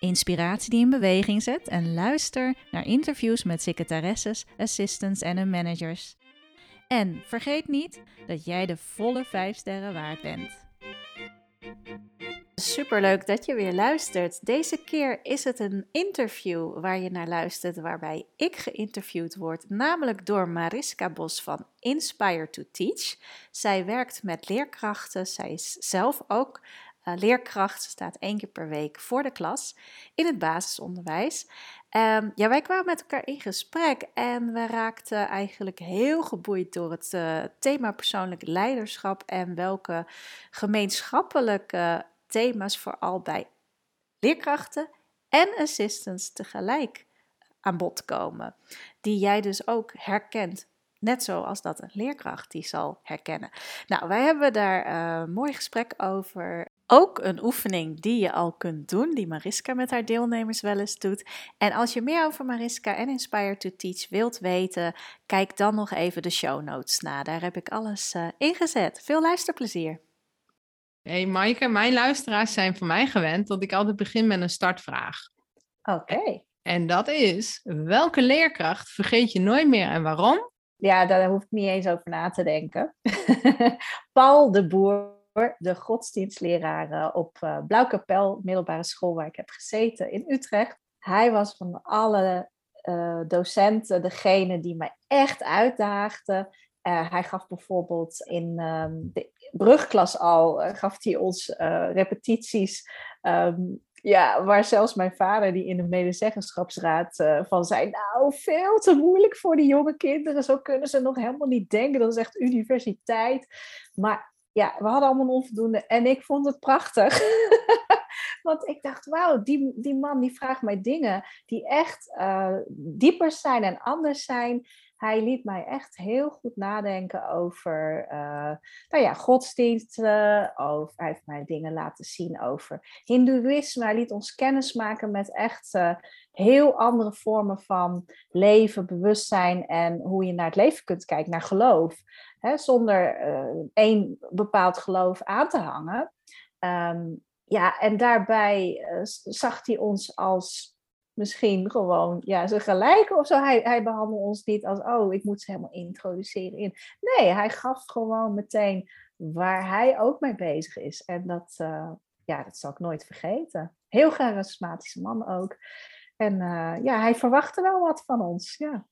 inspiratie die in beweging zet en luister naar interviews met secretaresses, assistants en hun managers. En vergeet niet dat jij de volle 5 sterren waard bent. Superleuk dat je weer luistert. Deze keer is het een interview waar je naar luistert, waarbij ik geïnterviewd word, namelijk door Mariska Bos van Inspire to Teach. Zij werkt met leerkrachten, zij is zelf ook uh, leerkracht, staat één keer per week voor de klas in het basisonderwijs. Um, ja, wij kwamen met elkaar in gesprek en we raakten eigenlijk heel geboeid door het uh, thema persoonlijk leiderschap en welke gemeenschappelijke thema's vooral bij leerkrachten en assistants tegelijk aan bod komen. Die jij dus ook herkent. Net zoals dat een leerkracht die zal herkennen. Nou, wij hebben daar een uh, mooi gesprek over. Ook een oefening die je al kunt doen, die Mariska met haar deelnemers wel eens doet. En als je meer over Mariska en Inspire to Teach wilt weten, kijk dan nog even de show notes na. Daar heb ik alles uh, ingezet. Veel luisterplezier. Hey Maaike, mijn luisteraars zijn van mij gewend dat ik altijd begin met een startvraag. Oké. En dat is, welke leerkracht vergeet je nooit meer en waarom? Ja, daar hoef ik niet eens over na te denken. Paul de Boer, de godsdienstleraar op uh, Blauwkapel, middelbare school waar ik heb gezeten in Utrecht. Hij was van alle uh, docenten degene die mij echt uitdaagde. Uh, hij gaf bijvoorbeeld in um, de brugklas al, gaf hij ons repetities. Um, ja, waar zelfs mijn vader, die in de medezeggenschapsraad van zei, nou, veel te moeilijk voor die jonge kinderen. Zo kunnen ze nog helemaal niet denken. Dat is echt universiteit. Maar ja, we hadden allemaal onvoldoende. En ik vond het prachtig. Want ik dacht, wauw, die, die man die vraagt mij dingen die echt dieper zijn en anders zijn hij liet mij echt heel goed nadenken over uh, nou ja, godsdiensten. Over, hij heeft mij dingen laten zien over Hindoeïsme. Hij liet ons kennis maken met echt uh, heel andere vormen van leven, bewustzijn en hoe je naar het leven kunt kijken, naar geloof. Hè, zonder uh, één bepaald geloof aan te hangen. Um, ja, en daarbij zag hij ons als misschien gewoon ja, ze gelijk of zo. Hij, hij behandelde ons niet als, oh, ik moet ze helemaal introduceren in. Nee, hij gaf gewoon meteen waar hij ook mee bezig is. En dat, uh, ja, dat zal ik nooit vergeten. Heel charismatische man ook. En uh, ja, hij verwachtte wel wat van ons, ja.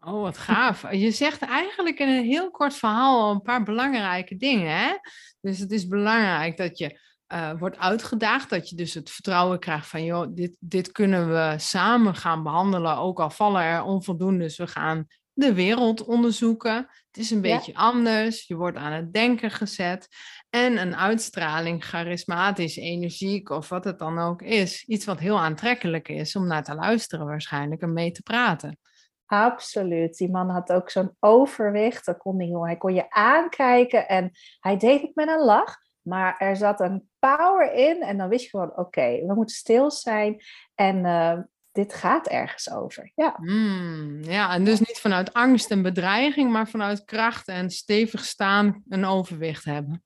Oh, wat gaaf. Je zegt eigenlijk in een heel kort verhaal al een paar belangrijke dingen. Hè? Dus het is belangrijk dat je uh, wordt uitgedaagd. Dat je dus het vertrouwen krijgt van, joh, dit, dit kunnen we samen gaan behandelen. Ook al vallen er onvoldoende. Dus we gaan de wereld onderzoeken. Het is een beetje anders. Je wordt aan het denken gezet. En een uitstraling, charismatisch, energiek of wat het dan ook is. Iets wat heel aantrekkelijk is om naar te luisteren waarschijnlijk en mee te praten. Absoluut. Die man had ook zo'n overwicht. Dat kon hij, hij kon je aankijken en hij deed het met een lach. Maar er zat een power in en dan wist je gewoon, oké, we moeten stil zijn en uh, dit gaat ergens over. Ja. Mm, ja, en dus niet vanuit angst en bedreiging, maar vanuit kracht en stevig staan een overwicht hebben.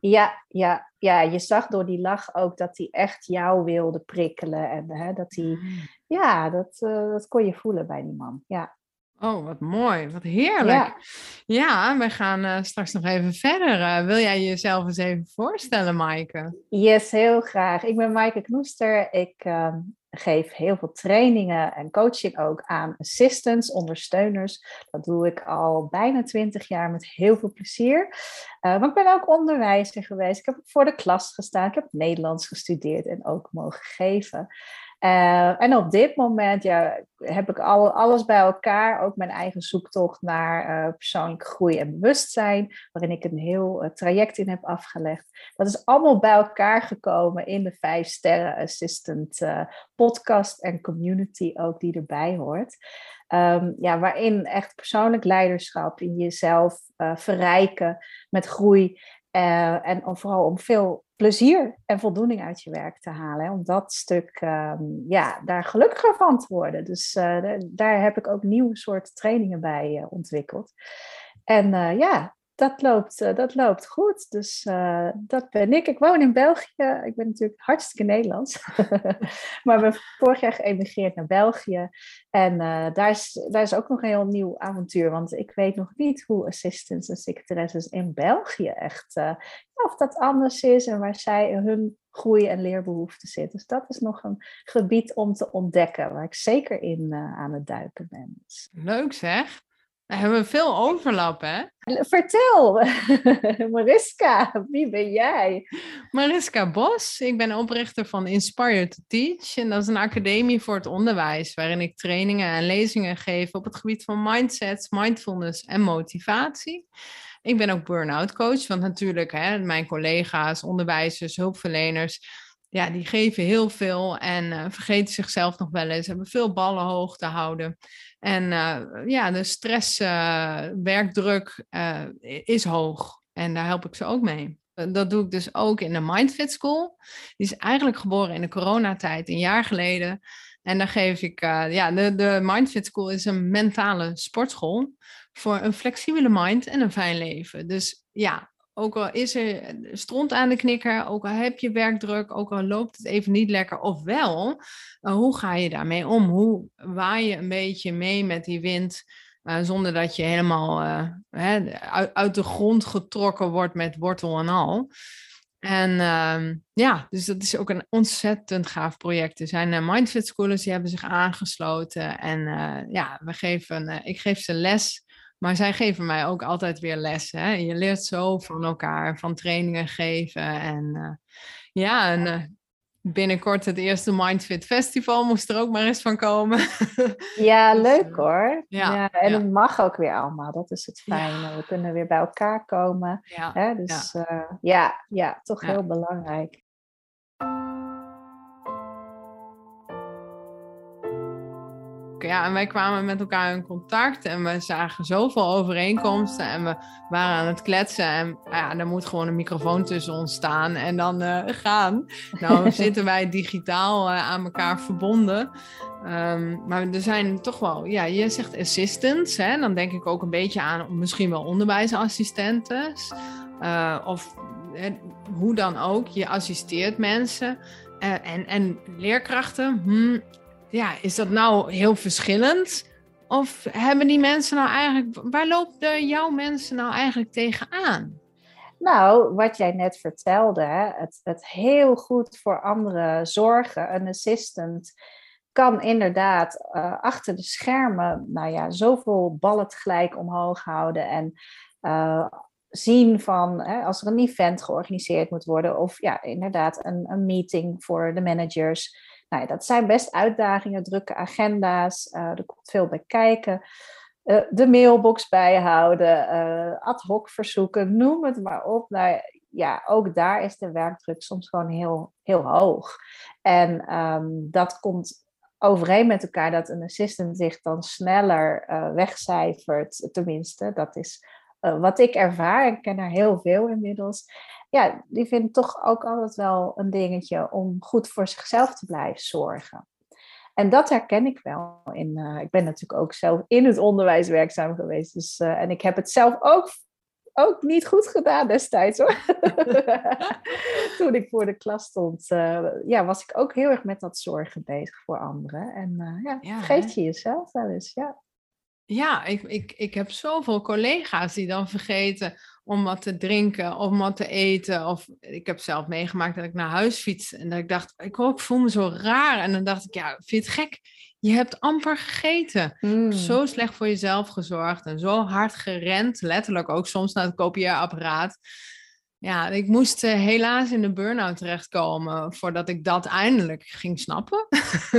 Ja, ja, ja, je zag door die lach ook dat hij echt jou wilde prikkelen. En hè, dat hij, mm. ja, dat, uh, dat kon je voelen bij die man. Ja. Oh, wat mooi. Wat heerlijk. Ja, ja we gaan uh, straks nog even verder. Uh, wil jij jezelf eens even voorstellen, Maaike? Yes, heel graag. Ik ben Maaike Knoester. Ik uh, geef heel veel trainingen en coaching ook aan assistants, ondersteuners. Dat doe ik al bijna twintig jaar met heel veel plezier. Uh, maar ik ben ook onderwijzer geweest. Ik heb voor de klas gestaan. Ik heb Nederlands gestudeerd en ook mogen geven. Uh, en op dit moment ja, heb ik al, alles bij elkaar, ook mijn eigen zoektocht naar uh, persoonlijke groei en bewustzijn, waarin ik een heel uh, traject in heb afgelegd. Dat is allemaal bij elkaar gekomen in de Vijf Sterren Assistant podcast en community ook die erbij hoort. Um, ja, waarin echt persoonlijk leiderschap in jezelf verrijken met groei en vooral om veel plezier en voldoening uit je werk te halen. Hè? Om dat stuk, um, ja, daar gelukkiger van te worden. Dus uh, daar heb ik ook nieuwe soorten trainingen bij uh, ontwikkeld. En uh, ja, dat loopt, uh, dat loopt goed. Dus uh, dat ben ik. Ik woon in België. Ik ben natuurlijk hartstikke Nederlands. maar ben vorig jaar geëmigreerd naar België. En uh, daar, is, daar is ook nog een heel nieuw avontuur. Want ik weet nog niet hoe assistants en secretaresses in België echt... of dat anders is en waar zij hun groei en leerbehoeften zitten. Dus dat is nog een gebied om te ontdekken. Waar ik zeker in aan het duiken ben. Dus. Leuk zeg. We hebben veel overlap, hè? Vertel, Mariska, wie ben jij? Mariska Bos, ik ben oprichter van Inspire to Teach. En dat is een academie voor het onderwijs, waarin ik trainingen en lezingen geef op het gebied van mindsets, mindfulness en motivatie. Ik ben ook burn-out coach, want natuurlijk, hè, mijn collega's, onderwijzers, hulpverleners, ja, die geven heel veel en uh, vergeten zichzelf nog wel eens, hebben veel ballen hoog te houden. En uh, ja, de stress, uh, werkdruk is hoog en daar help ik ze ook mee. Dat doe ik dus ook in de Mindfit School. Die is eigenlijk geboren in de coronatijd, een jaar geleden. En daar geef ik, ja, de, de Mindfit School is een mentale sportschool voor een flexibele mind en een fijn leven. Dus ja, ook al is er stront aan de knikker, ook al heb je werkdruk, ook al loopt het even niet lekker, ofwel, uh, hoe ga je daarmee om? Hoe waai je een beetje mee met die wind, uh, zonder dat je helemaal uh, hè, uit, uit, de grond getrokken wordt met wortel en al? En ehm, ja, dus dat is ook een ontzettend gaaf project. Er zijn Mindfit Schoolers die hebben zich aangesloten. En ja, we geven, ik geef ze les maar zij geven mij ook altijd weer lessen. Hè? Je leert zo van elkaar, van trainingen geven. En uh, ja, en uh, binnenkort het eerste Mindfit Festival moest er ook maar eens van komen. ja, dus, leuk uh, hoor. Ja, ja en ja. het mag ook weer allemaal. Dat is het fijne. Ja. We kunnen weer bij elkaar komen. Hè? Dus ja, ja, toch heel belangrijk. Ja, en wij kwamen met elkaar in contact en we zagen zoveel overeenkomsten en we waren aan het kletsen. En ja, er moet gewoon een microfoon tussen ons staan en dan uh, gaan. Nou zitten wij digitaal uh, aan elkaar verbonden. Um, maar er zijn toch wel, ja, je zegt assistants, hè? dan denk ik ook een beetje aan misschien wel onderwijsassistenten. Uh, of hoe dan ook, je assisteert mensen. en, en leerkrachten, hmm, ja, is dat nou heel verschillend? Of hebben die mensen nou eigenlijk, waar lopen jouw mensen nou eigenlijk tegenaan? Nou, wat jij net vertelde, het, het heel goed voor anderen zorgen, een assistant kan inderdaad uh, achter de schermen, nou ja, zoveel ballen tegelijk omhoog houden en uh, zien van hè, als er een event georganiseerd moet worden of ja, inderdaad een, een meeting voor de managers nou ja, dat zijn best uitdagingen, drukke agenda's, uh, er komt veel bij kijken. Uh, de mailbox bijhouden, uh, ad hoc verzoeken, noem het maar op. Nou, ja, ook daar is de werkdruk soms gewoon heel, heel hoog. En um, dat komt overeen met elkaar dat een assistant zich dan sneller uh, wegcijfert, tenminste. Dat is wat ik ervaar. Ik ken er heel veel inmiddels ja, die vinden toch ook altijd wel een dingetje om goed voor zichzelf te blijven zorgen. En dat herken ik wel. In, uh, ik ben natuurlijk ook zelf in het onderwijs werkzaam geweest. Dus, uh, en ik heb het zelf ook, ook niet goed gedaan destijds hoor. Toen ik voor de klas stond, uh, ja, was ik ook heel erg met dat zorgen bezig voor anderen. En ja, ja, vergeet je jezelf wel eens. Ja, ja ik, ik, ik heb zoveel collega's die dan vergeten om wat te drinken of wat te eten. Of ik heb zelf meegemaakt dat ik naar huis fiets en dat ik dacht, ik, ook, voel me zo raar. En dan dacht ik, ja, vind je het gek? Je hebt amper gegeten. Mm. Zo slecht voor jezelf gezorgd en zo hard gerend, letterlijk ook soms naar het kopieerapparaat. Ja, ik moest eh, helaas in de burn-out terechtkomen voordat ik dat eindelijk ging snappen.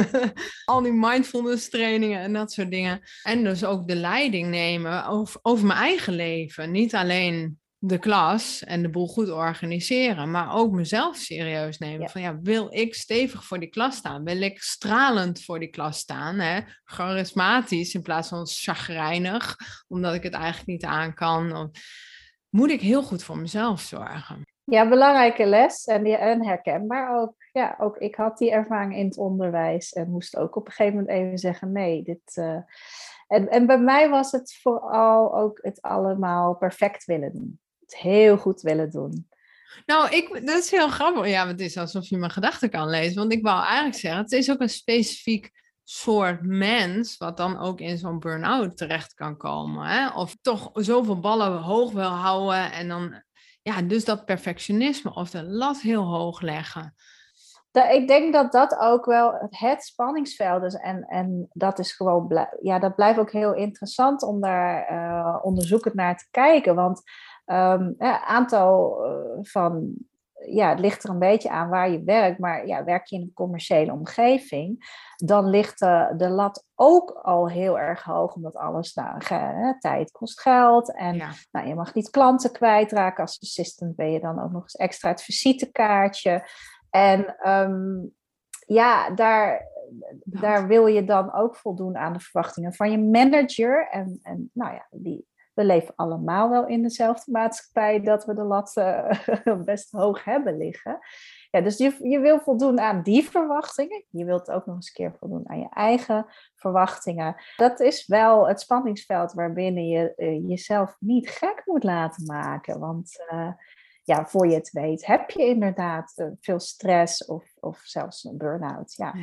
Al die mindfulness trainingen en dat soort dingen. En dus ook de leiding nemen over, over mijn eigen leven. Niet alleen de klas en de boel goed organiseren, maar ook mezelf serieus nemen. Ja. Van ja, wil ik stevig voor die klas staan? Wil ik stralend voor die klas staan? Hè? Charismatisch in plaats van chagrijnig, omdat ik het eigenlijk niet aan kan. Of- Moet ik heel goed voor mezelf zorgen? Ja, belangrijke les en, die, en herkenbaar ook. Ja, ook ik had die ervaring in het onderwijs en moest ook op een gegeven moment even zeggen: nee, dit. eh, En, en bij mij was het vooral ook het allemaal perfect willen doen. Het heel goed willen doen. Nou, ik, dat is heel grappig. Ja, het is alsof je mijn gedachten kan lezen. Want ik wou eigenlijk zeggen, het is ook een specifiek soort mens, wat dan ook in zo'n burn-out terecht kan komen. Hè? Of toch zoveel ballen hoog wil houden en dan, ja, dus dat perfectionisme of de lat heel hoog leggen. Ik denk dat dat ook wel het- spanningsveld is. En, en dat is gewoon, ja, dat blijft ook heel interessant om daar eh, onderzoekend naar te kijken. Want een aantal eh, van, ja, het ligt er een beetje aan waar je werkt. Maar ja, werk je in een commerciële omgeving, dan ligt de, de lat ook al heel erg hoog. Omdat alles, nou, ge- hè, tijd kost geld. En Ja. nou, je mag niet klanten kwijtraken. Als assistant ben je dan ook nog eens extra het visitekaartje. En ehm, ja, daar, daar wil je dan ook voldoen aan de verwachtingen van je manager. En, en nou ja, die, we leven allemaal wel in dezelfde maatschappij dat we de lat eh, best hoog hebben liggen. Ja, dus je, je wil voldoen aan die verwachtingen. Je wilt ook nog eens een keer voldoen aan je eigen verwachtingen. Dat is wel het spanningsveld waarbinnen je eh, jezelf niet gek moet laten maken. Want eh, ja, voor je het weet heb je inderdaad veel stress of, of zelfs een burn-out. Ja.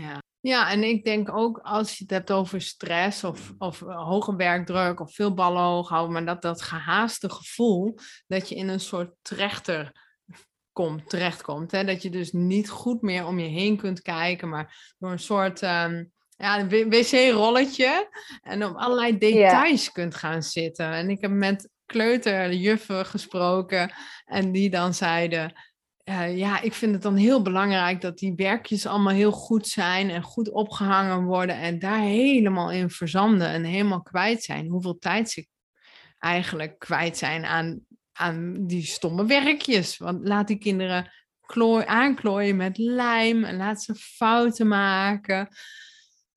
Ja, en ik denk ook als je het hebt over stress of, of eh, hoge werkdruk of veel ballen hoog houden, maar dat dat gehaaste gevoel dat je in een soort trechter komt, terechtkomt. Hè? Dat je dus niet goed meer om je heen kunt kijken, maar door een soort ehm, ja, een wc-rolletje en op allerlei details kunt gaan zitten. En ik heb met kleuterjuffen gesproken en die dan zeiden, eh, ja, ik vind het dan heel belangrijk dat die werkjes allemaal heel goed zijn en goed opgehangen worden en daar helemaal in verzanden en helemaal kwijt zijn. Hoeveel tijd ze eigenlijk kwijt zijn aan, aan die stomme werkjes. Want laat die kinderen klooi, aanklooien met lijm en laat ze fouten maken.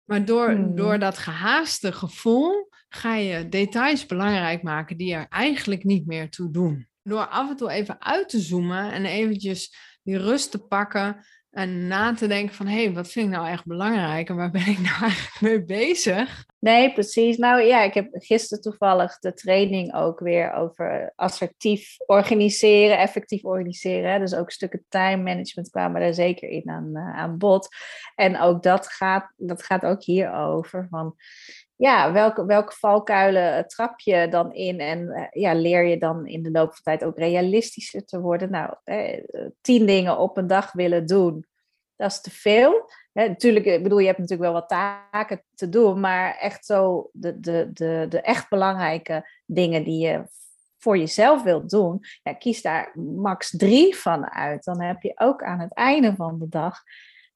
Maar door, Hmm. door dat gehaaste gevoel ga je details belangrijk maken die er eigenlijk niet meer toe doen. Door af en toe even uit te zoomen en eventjes die rust te pakken en na te denken van hé, hey, wat vind ik nou echt belangrijk en waar ben ik nou eigenlijk mee bezig? Nee, precies. Nou ja, ik heb gisteren toevallig de training ook weer over assertief organiseren, effectief organiseren. Dus ook stukken time management kwamen daar zeker in aan, eh, aan bod. En ook dat gaat, dat gaat ook hier over. Van, ja, welke, welke valkuilen trap je dan in? En eh, ja, leer je dan in de loop van de tijd ook realistischer te worden? Nou, eh, tien dingen op een dag willen doen, dat is te veel. Natuurlijk, ik bedoel, je hebt natuurlijk wel wat taken te doen, maar echt zo de, de, de, de echt belangrijke dingen die je voor jezelf wilt doen, ja, kies daar max drie van uit. Dan heb je ook aan het einde van de dag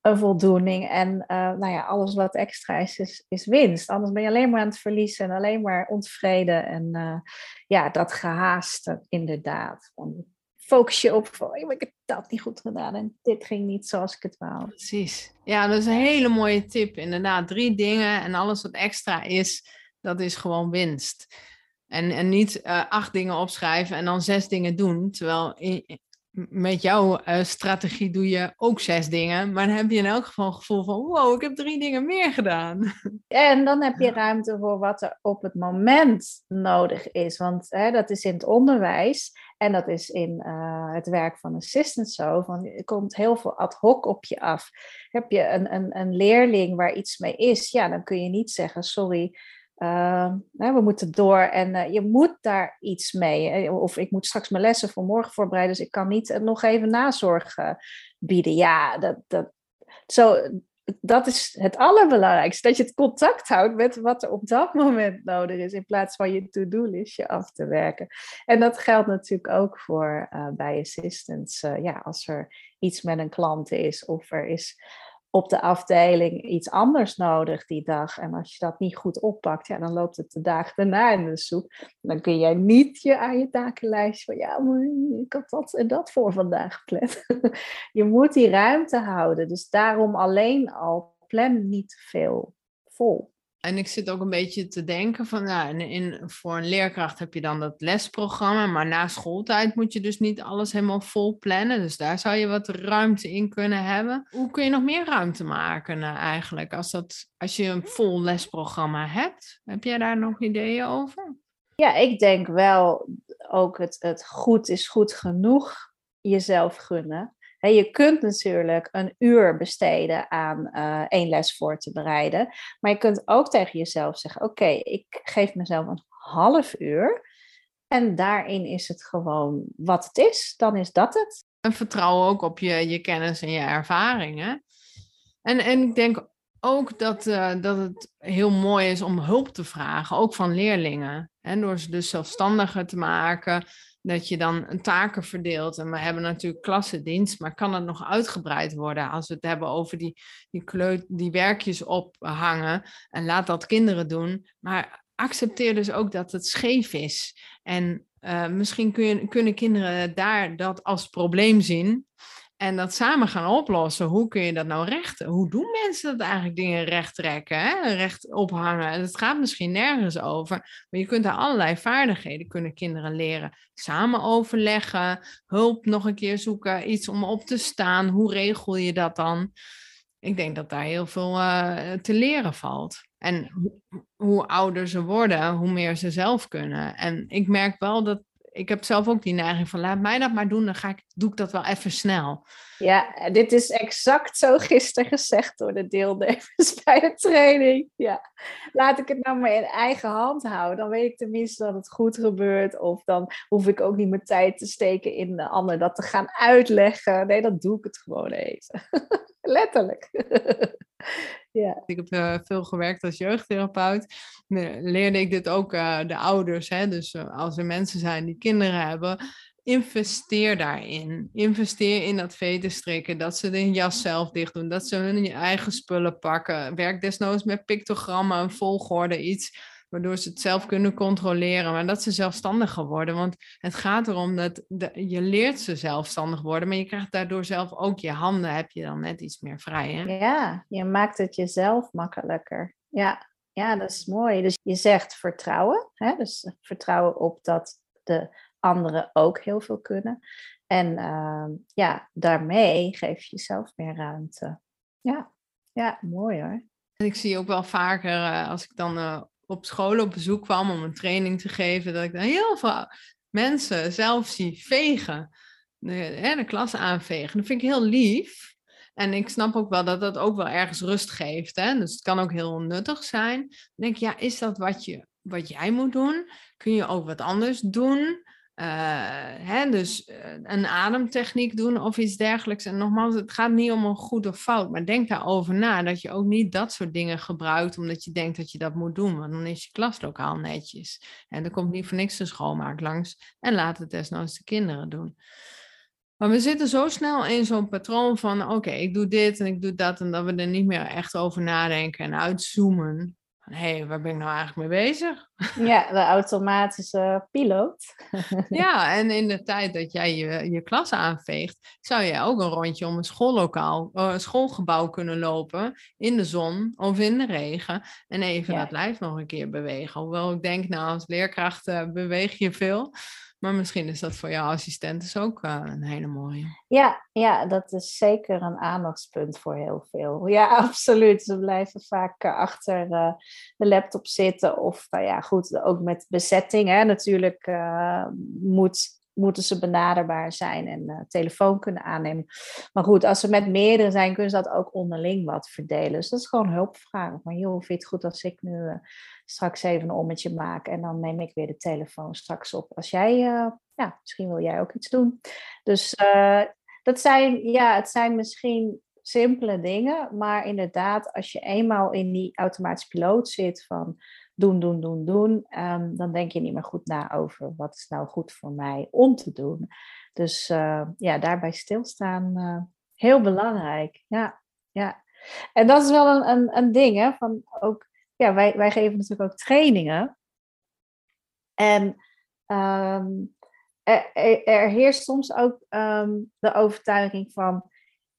een voldoening. En eh, nou ja, alles wat extra is, is, winst. Anders ben je alleen maar aan het verliezen en alleen maar ontevreden. En eh, ja, dat gehaaste, inderdaad. Van, focus je op van, "Oh, ik heb dat niet goed gedaan en dit ging niet zoals ik het wou. Precies. Ja, dat is een hele mooie tip. Inderdaad, drie dingen en alles wat extra is, dat is gewoon winst. En, en niet eh, acht dingen opschrijven en dan zes dingen doen. Terwijl met jouw eh, strategie doe je ook zes dingen. Maar dan heb je in elk geval een gevoel van, wow, ik heb drie dingen meer gedaan. En dan heb je ruimte voor wat er op het moment nodig is. Want hè, dat is in het onderwijs en dat is in eh, het werk van assistant zo. Van, er komt heel veel ad hoc op je af. Heb je een, een, een leerling waar iets mee is, ja, dan kun je niet zeggen: sorry. Uh, we moeten door en uh, je moet daar iets mee. Of ik moet straks mijn lessen voor morgen voorbereiden, dus ik kan niet nog even nazorg bieden. Ja, dat, dat, zo, dat is het allerbelangrijkste. Dat je het contact houdt met wat er op dat moment nodig is. In plaats van je to-do-listje af te werken. En dat geldt natuurlijk ook voor bij assistants. Ja, als er iets met een klant is of er is op de afdeling iets anders nodig die dag. En als je dat niet goed oppakt, ja, dan loopt het de dag daarna in de soep. Dan kun jij niet je aan je takenlijst van ja, ik had dat en dat voor vandaag gepland. je moet die ruimte houden. Dus daarom alleen al plan niet veel vol. En ik zit ook een beetje te denken van, nou, in, voor een leerkracht heb je dan dat lesprogramma, maar na schooltijd moet je dus niet alles helemaal vol plannen. Dus daar zou je wat ruimte in kunnen hebben. Hoe kun je nog meer ruimte maken uh, eigenlijk als, dat, als je een vol lesprogramma hebt? Heb jij daar nog ideeën over? Ja, ik denk wel ook het, het goed is goed genoeg jezelf gunnen je kunt natuurlijk een uur besteden aan uh, één les voor te bereiden. Maar je kunt ook tegen jezelf zeggen: Oké, ik geef mezelf een half uur. En daarin is het gewoon wat het is. Dan is dat het. En vertrouwen ook op je, je kennis en je ervaringen. En, en ik denk ook dat, uh, dat het heel mooi is om hulp te vragen, ook van leerlingen. En door ze dus zelfstandiger te maken, dat je dan taken verdeelt. En we hebben natuurlijk klassendienst, maar kan het nog uitgebreid worden als we het hebben over die, die, kleut, die werkjes ophangen en laat dat kinderen doen. Maar accepteer dus ook dat het scheef is. En uh, misschien kun je, kunnen kinderen daar dat als probleem zien. En dat samen gaan oplossen. Hoe kun je dat nou rechten? Hoe doen mensen dat eigenlijk dingen recht trekken? Hè? Recht ophangen. En het gaat misschien nergens over. Maar je kunt daar allerlei vaardigheden kunnen kinderen leren. Samen overleggen. Hulp nog een keer zoeken. Iets om op te staan. Hoe regel je dat dan? Ik denk dat daar heel veel uh, te leren valt. En hoe ouder ze worden, hoe meer ze zelf kunnen. En ik merk wel dat ik heb zelf ook die neiging van laat mij dat maar doen, dan ga ik, doe ik dat wel even snel. Ja, dit is exact zo gisteren gezegd door de deelnemers bij de training. Ja, laat ik het nou maar in eigen hand houden. Dan weet ik tenminste dat het goed gebeurt. Of dan hoef ik ook niet mijn tijd te steken in de ander dat te gaan uitleggen. Nee, dan doe ik het gewoon even. Letterlijk. ja. Ik heb uh, veel gewerkt als jeugdtherapeut. Leerde ik dit ook uh, de ouders. Hè? Dus uh, als er mensen zijn die kinderen hebben, investeer daarin. Investeer in dat veten strikken, dat ze de jas zelf dicht doen, dat ze hun eigen spullen pakken. Werk desnoods met pictogrammen, een volgorde, iets waardoor ze het zelf kunnen controleren, maar dat ze zelfstandiger worden. Want het gaat erom dat de, je leert ze zelfstandig worden, maar je krijgt daardoor zelf ook je handen, heb je dan net iets meer vrij. Hè? Ja, je maakt het jezelf makkelijker. Ja, ja, dat is mooi. Dus je zegt vertrouwen, hè? dus vertrouwen op dat de anderen ook heel veel kunnen. En uh, ja, daarmee geef je jezelf meer ruimte. Ja, ja mooi hoor. En ik zie ook wel vaker, uh, als ik dan uh, op school op bezoek kwam om een training te geven, dat ik dan heel veel mensen zelf zie vegen. De, de klas aanvegen. Dat vind ik heel lief. En ik snap ook wel dat dat ook wel ergens rust geeft. Hè? Dus het kan ook heel nuttig zijn. Dan denk ik, ja, is dat wat, je, wat jij moet doen? Kun je ook wat anders doen? Uh, hè, dus uh, een ademtechniek doen of iets dergelijks. En nogmaals, het gaat niet om een goed of fout, maar denk daarover na dat je ook niet dat soort dingen gebruikt omdat je denkt dat je dat moet doen, want dan is je klaslokaal netjes. En er komt niet voor niks de schoonmaak langs en laat het desnoods de kinderen doen. Maar we zitten zo snel in zo'n patroon van oké, ik doe dit en ik doe dat en dat we er niet meer echt over nadenken en uitzoomen hé, hey, waar ben ik nou eigenlijk mee bezig? Ja, de automatische piloot. ja, en in de tijd dat jij je, je klas aanveegt, zou jij ook een rondje om een schoollokaal, uh, schoolgebouw kunnen lopen in de zon of in de regen en even ja. dat lijf nog een keer bewegen. Hoewel ik denk, nou, als leerkracht uh, beweeg je veel. Maar misschien is dat voor jouw assistent dus ook uh, een hele mooie. Ja, ja, dat is zeker een aandachtspunt voor heel veel. Ja, absoluut. Ze blijven vaak uh, achter uh, de laptop zitten. Of nou ja, goed, ook met bezetting. Hè. Natuurlijk moet moeten ze benaderbaar zijn en telefoon kunnen aannemen. Maar goed, als ze met meerdere zijn, kunnen ze dat ook onderling wat verdelen. Dus dat is gewoon hulpvragen. Maar joh, vind je het goed als ik nu straks even een ommetje maak en dan neem ik weer de telefoon straks op. Als jij, uh, ja, misschien wil jij ook iets doen. Dus dat zijn, ja, het zijn misschien simpele dingen, maar inderdaad, als je eenmaal in die automatische piloot zit van doen, doen, doen, doen, um, dan denk je niet meer goed na over wat is nou goed voor mij om te doen. Dus uh, ja, daarbij stilstaan, heel belangrijk. Ja, ja. En dat is wel een, een, een ding, hè, van ook, ja, wij, wij geven natuurlijk ook trainingen. En um, er, er, heerst soms ook um, de overtuiging van,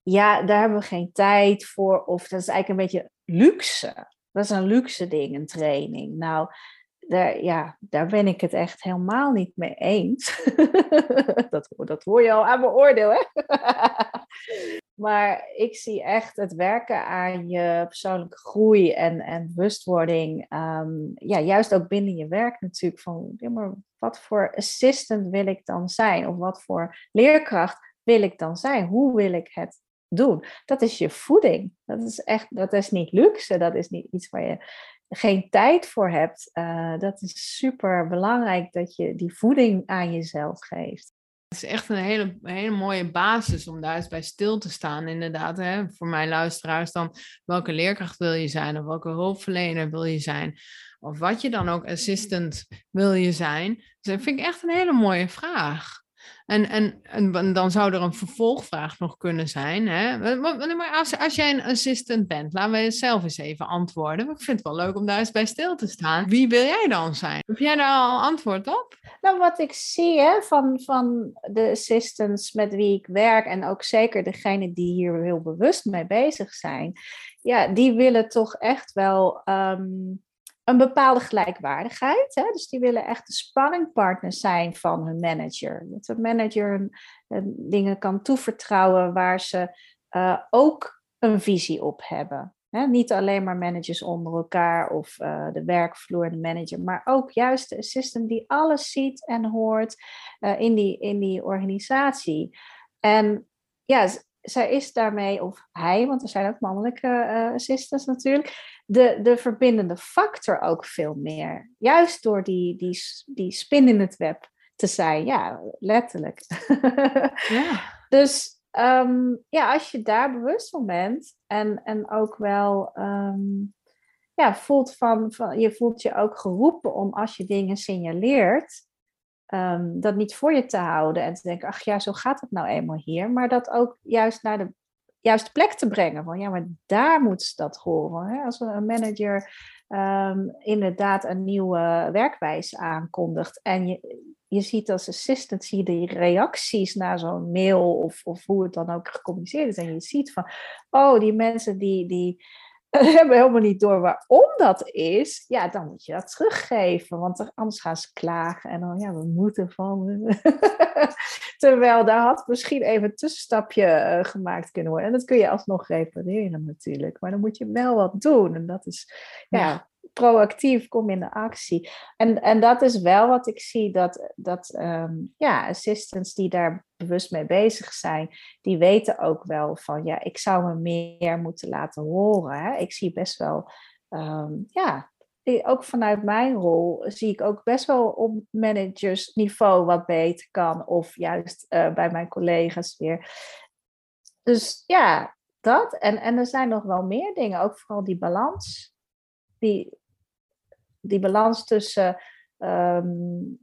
ja, daar hebben we geen tijd voor, of dat is eigenlijk een beetje luxe. Dat is een luxe ding, een training. Nou, daar, ja, daar ben ik het echt helemaal niet mee eens. dat, dat hoor je al aan mijn oordeel, hè? maar ik zie echt het werken aan je persoonlijke groei en, en bewustwording. Ehm, ja, juist ook binnen je werk natuurlijk. Van, wat voor assistant wil ik dan zijn? Of wat voor leerkracht wil ik dan zijn? Hoe wil ik het doen. Dat is je voeding. Dat is echt, dat is niet luxe. Dat is niet iets waar je geen tijd voor hebt. Uh, dat is super belangrijk dat je die voeding aan jezelf geeft. Is echt een hele, hele mooie basis om daar eens bij stil te staan, inderdaad. Hè? Voor mijn luisteraars dan, welke leerkracht wil je zijn? Of welke hulpverlener wil je zijn? Of wat je dan ook assistant wil je zijn? Dus dat vind ik echt een hele mooie vraag. En, en, en dan zou er een vervolgvraag nog kunnen zijn. Hè? Maar als, als jij een assistant bent, laten we zelf eens even antwoorden. Ik vind het wel leuk om daar eens bij stil te staan. Wie wil jij dan zijn? Heb jij daar al antwoord op? Nou, wat ik zie hè, van, van de assistants met wie ik werk, en ook zeker degene die hier heel bewust mee bezig zijn, ja, die willen toch echt wel. Ehm, een bepaalde gelijkwaardigheid. Hè? Dus die willen echt de spanningpartner zijn van hun manager. Dat de manager hun, dingen kan toevertrouwen waar ze uh, ook een visie op hebben. Hè? Niet alleen maar managers onder elkaar of uh, de werkvloer de manager, maar ook juist de assistant die alles ziet en hoort uh, in, die, in die organisatie. En ja, zij is daarmee, of hij, want er zijn ook mannelijke uh, assistants natuurlijk, de, de verbindende factor ook veel meer. Juist door die, die, die spin in het web te zijn, ja, letterlijk. ja. Dus um, ja, als je daar bewust van bent en, en ook wel um, ja, voelt van, van, je voelt je ook geroepen om als je dingen signaleert, um, dat niet voor je te houden en te denken, ach ja, zo gaat het nou eenmaal hier. Maar dat ook juist naar de juiste plek te brengen. Van ja, maar daar moet dat horen. Hè? Als een manager um, inderdaad een nieuwe werkwijze aankondigt en je, je ziet als assistant zie je reacties naar zo'n mail of, of hoe het dan ook gecommuniceerd is. En je ziet van, oh, die mensen die, die, hebben helemaal niet door waarom dat is, ja, dan moet je dat teruggeven. Want anders gaan ze klagen en dan, ja, we moeten van. Terwijl daar had misschien even een tussenstapje uh, gemaakt kunnen worden. En dat kun je alsnog repareren natuurlijk. Maar dan moet je wel wat doen. En dat is, ja, proactief, kom in de actie. En, en dat is wel wat ik zie, dat, dat um, ja, assistants die daar bewust mee bezig zijn, die weten ook wel van, ja, ik zou me meer moeten laten horen. Hè? Ik zie best wel, um, ja, ook vanuit mijn rol zie ik ook best wel op managersniveau wat beter kan, of juist uh, bij mijn collega's weer. Dus ja, dat. En, en er zijn nog wel meer dingen, ook vooral die balans. Die, die balans tussen um,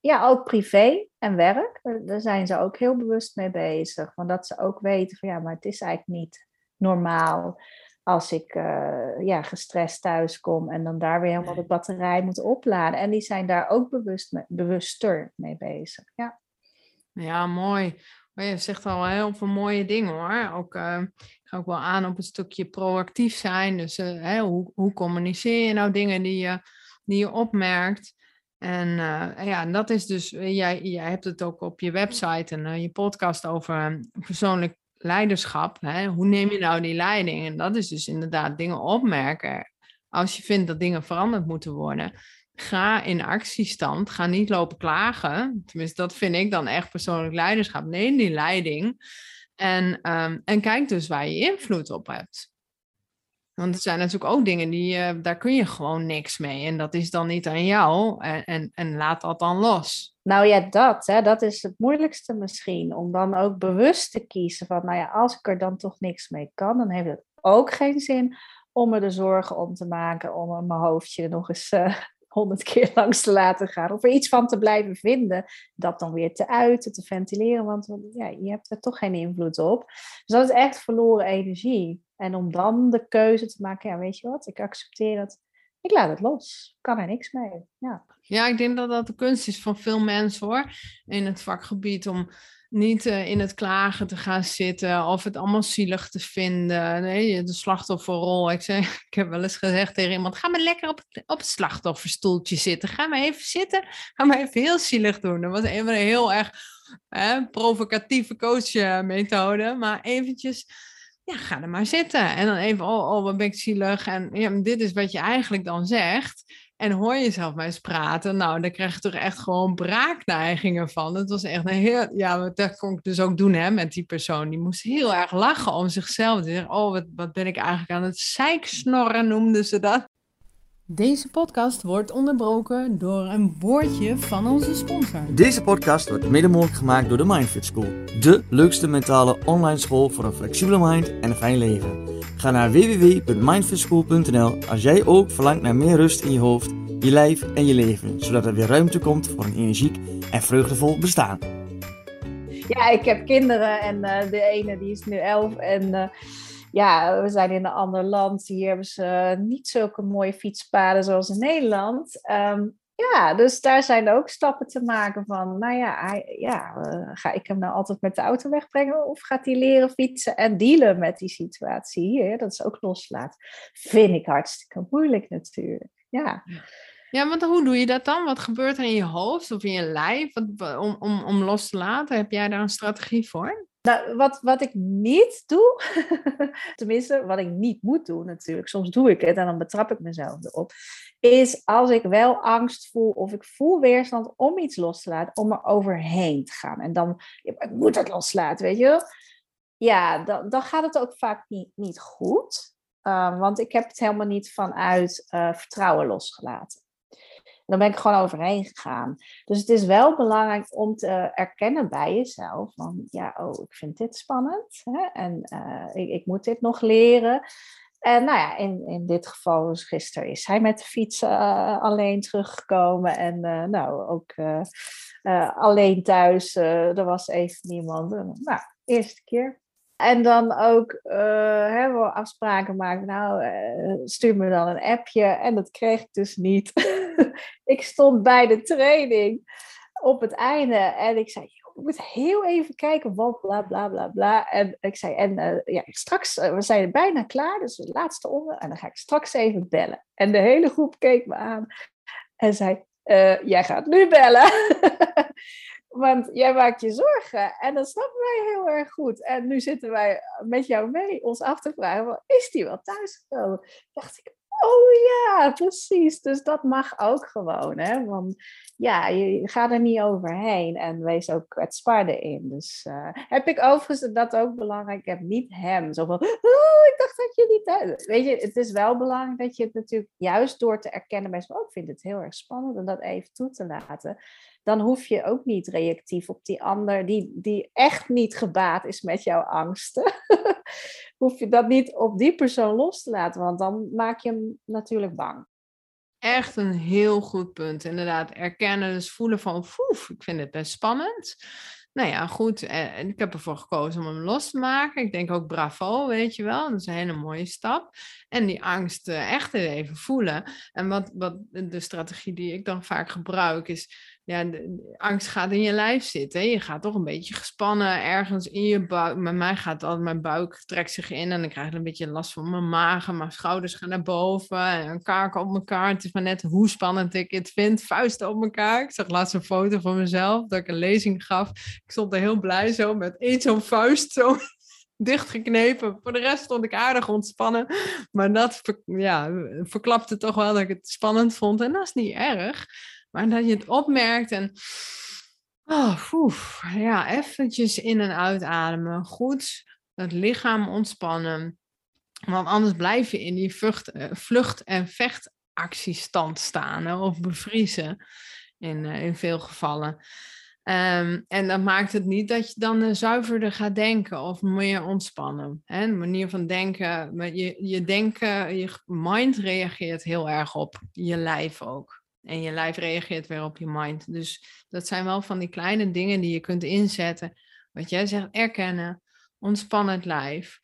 ja, ook privé en werk. Daar zijn ze ook heel bewust mee bezig. Want dat ze ook weten van ja, maar het is eigenlijk niet normaal als ik uh, ja, gestrest thuis kom en dan daar weer helemaal de batterij moet opladen. En die zijn daar ook bewust bewuster mee bezig. Ja, ja mooi. Maar je zegt al heel veel mooie dingen hoor. Ook, uh, ik ga ook wel aan op een stukje proactief zijn. Dus uh, hè, hoe, hoe communiceer je nou dingen die je die je opmerkt. En uh, ja, dat is dus, eh, jij, jij hebt het ook op je website en uh, je podcast over persoonlijk leiderschap. Hè? Hoe neem je nou die leiding? En dat is dus inderdaad dingen opmerken. Als je vindt dat dingen veranderd moeten worden, ga in actiestand. Ga niet lopen klagen. Tenminste, dat vind ik dan echt persoonlijk leiderschap. Neem die leiding. En, ehm, en kijk dus waar je invloed op hebt. Want het zijn natuurlijk ook dingen die, uh, daar kun je gewoon niks mee. En dat is dan niet aan jou. En, en, en laat dat dan los. Nou ja, dat, hè, dat is het moeilijkste misschien. Om dan ook bewust te kiezen van, nou ja, als ik er dan toch niks mee kan, dan heeft het ook geen zin om me er zorgen om te maken, om mijn hoofdje nog eens uh, honderd keer langs te laten gaan. Of er iets van te blijven vinden, dat dan weer te uiten, te ventileren, want ja, je hebt er toch geen invloed op. Dus dat is echt verloren energie. En om dan de keuze te maken, ja, weet je wat, ik accepteer het. Ik laat het los. Kan er niks mee. Ja. ja, ik denk dat dat de kunst is van veel mensen hoor. In het vakgebied om niet uh, in het klagen te gaan zitten of het allemaal zielig te vinden. Nee, de slachtofferrol. Ik, zei, ik heb wel eens gezegd tegen iemand: ga maar lekker op het, op het slachtofferstoeltje zitten. Ga maar even zitten. Ga maar even heel zielig doen. Dat was een van de heel erg hè, provocatieve coachmethoden. Maar eventjes ja, ga er maar zitten. En dan even, oh, oh wat ben ik zielig. En ja, dit is wat je eigenlijk dan zegt. En hoor jezelf maar eens praten. Nou, dan krijg je toch echt gewoon braakneigingen van. Het was echt een heel... Ja, dat kon ik dus ook doen hè, met die persoon. Die moest heel erg lachen om zichzelf. Die zeggen, oh, wat, wat ben ik eigenlijk aan het zeiksnorren, noemden ze dat. Deze podcast wordt onderbroken door een woordje van onze sponsor. Deze podcast wordt mede mogelijk gemaakt door de Mindfit School. De leukste mentale online school voor een flexibele mind en een fijn leven. Ga naar www.mindfitschool.nl als jij ook verlangt naar meer rust in je hoofd, je lijf en je leven. Zodat er weer ruimte komt voor een energiek en vreugdevol bestaan. Ja, ik heb kinderen en uh, de ene die is nu elf en... Uh ja, we zijn in een ander land. Hier hebben ze niet zulke mooie fietspaden zoals in Nederland. Ehm, ja, dus daar zijn ook stappen te maken van, nou ja, uh, ga ik hem nou altijd met de auto wegbrengen of gaat hij leren fietsen en dealen met die situatie hier? Dat is ook loslaten. Vind ik hartstikke moeilijk natuurlijk, ja. Ja, want hoe doe je dat dan? Wat gebeurt er in je hoofd of in je lijf om, om, om los te laten? Heb jij daar een strategie voor? Nou, wat, wat ik niet doe, tenminste wat ik niet moet doen natuurlijk, soms doe ik het en dan betrap ik mezelf erop, is als ik wel angst voel of ik voel weerstand om iets los te laten, om er overheen te gaan. En dan, ik moet het loslaten, weet je Ja, dan, dan gaat het ook vaak niet, niet goed. Uh, want ik heb het helemaal niet vanuit uh, vertrouwen losgelaten dan ben ik gewoon overheen gegaan. Dus het is wel belangrijk om te erkennen bij jezelf van ja, oh, ik vind dit spannend hè? en uh, ik, ik, moet dit nog leren. En nou ja, in, in dit geval, dus gisteren is hij met de fiets uh, alleen teruggekomen en uh, nou ook alleen thuis. er was even niemand. nou, eerste keer. En dan ook uh, hè, we afspraken maken. Nou, uh, stuur me dan een appje. En dat kreeg ik dus niet. ik stond bij de training op het einde. En ik zei, ik moet heel even kijken, wat bla bla bla bla. En ik zei, en uh, ja, straks, we zijn bijna klaar. Dus de laatste onder. En dan ga ik straks even bellen. En de hele groep keek me aan. En zei, jij gaat nu bellen. Want jij maakt je zorgen en dat snappen wij heel erg goed. En nu zitten wij met jou mee ons af te vragen, is die wel thuisgekomen? Dacht ik, oh ja, precies. Dus dat mag ook gewoon. Hè? Want ja, je gaat er niet overheen en wees ook kwetsbaar erin. Dus uh, heb ik overigens dat ook belangrijk. Ik heb niet hem zo van, oh, ik dacht dat je niet thuis... Weet je, het is wel belangrijk dat je het natuurlijk juist door te erkennen bij zo'n, oh, ik vind het heel erg spannend en dat even toe te laten dan hoef je ook niet reactief op die ander die, die echt niet gebaat is met jouw angsten. hoef je dat niet op die persoon los te laten, want dan maak je hem natuurlijk bang. Echt een heel goed punt, inderdaad. Erkennen, dus voelen van, foef, ik vind het best spannend. Nou ja, goed. Eh, en ik heb ervoor gekozen om hem los te maken. Ik denk ook bravo, weet je wel. Dat is een hele mooie stap. En die angst echt even voelen. En wat, wat de strategie die ik dan vaak gebruik is ja, de, angst gaat in je lijf zitten. Je gaat toch een beetje gespannen ergens in je buik. Met mij gaat altijd mijn buik trekt zich in en dan krijg ik een beetje last van mijn maag. En mijn schouders gaan naar boven en kaken op elkaar. Het is maar net hoe spannend ik het vind. Vuisten op elkaar. Ik zag laatst een foto van mezelf dat ik een lezing gaf. Ik stond er heel blij zo met één zo'n vuist zo dichtgeknepen. Voor de rest stond ik aardig ontspannen. Maar dat ja, verklapte toch wel dat ik het spannend vond. En dat is niet erg. Maar dat je het opmerkt en... Oh, ja, eventjes in- en uitademen. Goed, het lichaam ontspannen. Want anders blijf je in die vlucht, eh, vlucht- en vechtactiestand staan of bevriezen in, uh, in veel gevallen. Um, en dat maakt het niet dat je dan uh, zuiverder gaat denken of meer ontspannen. Hè? De manier van denken, je, je denken, je mind reageert heel erg op je lijf ook. En je lijf reageert weer op je mind. Dus dat zijn wel van die kleine dingen die je kunt inzetten. Wat jij zegt, erkennen, ontspannen het lijf.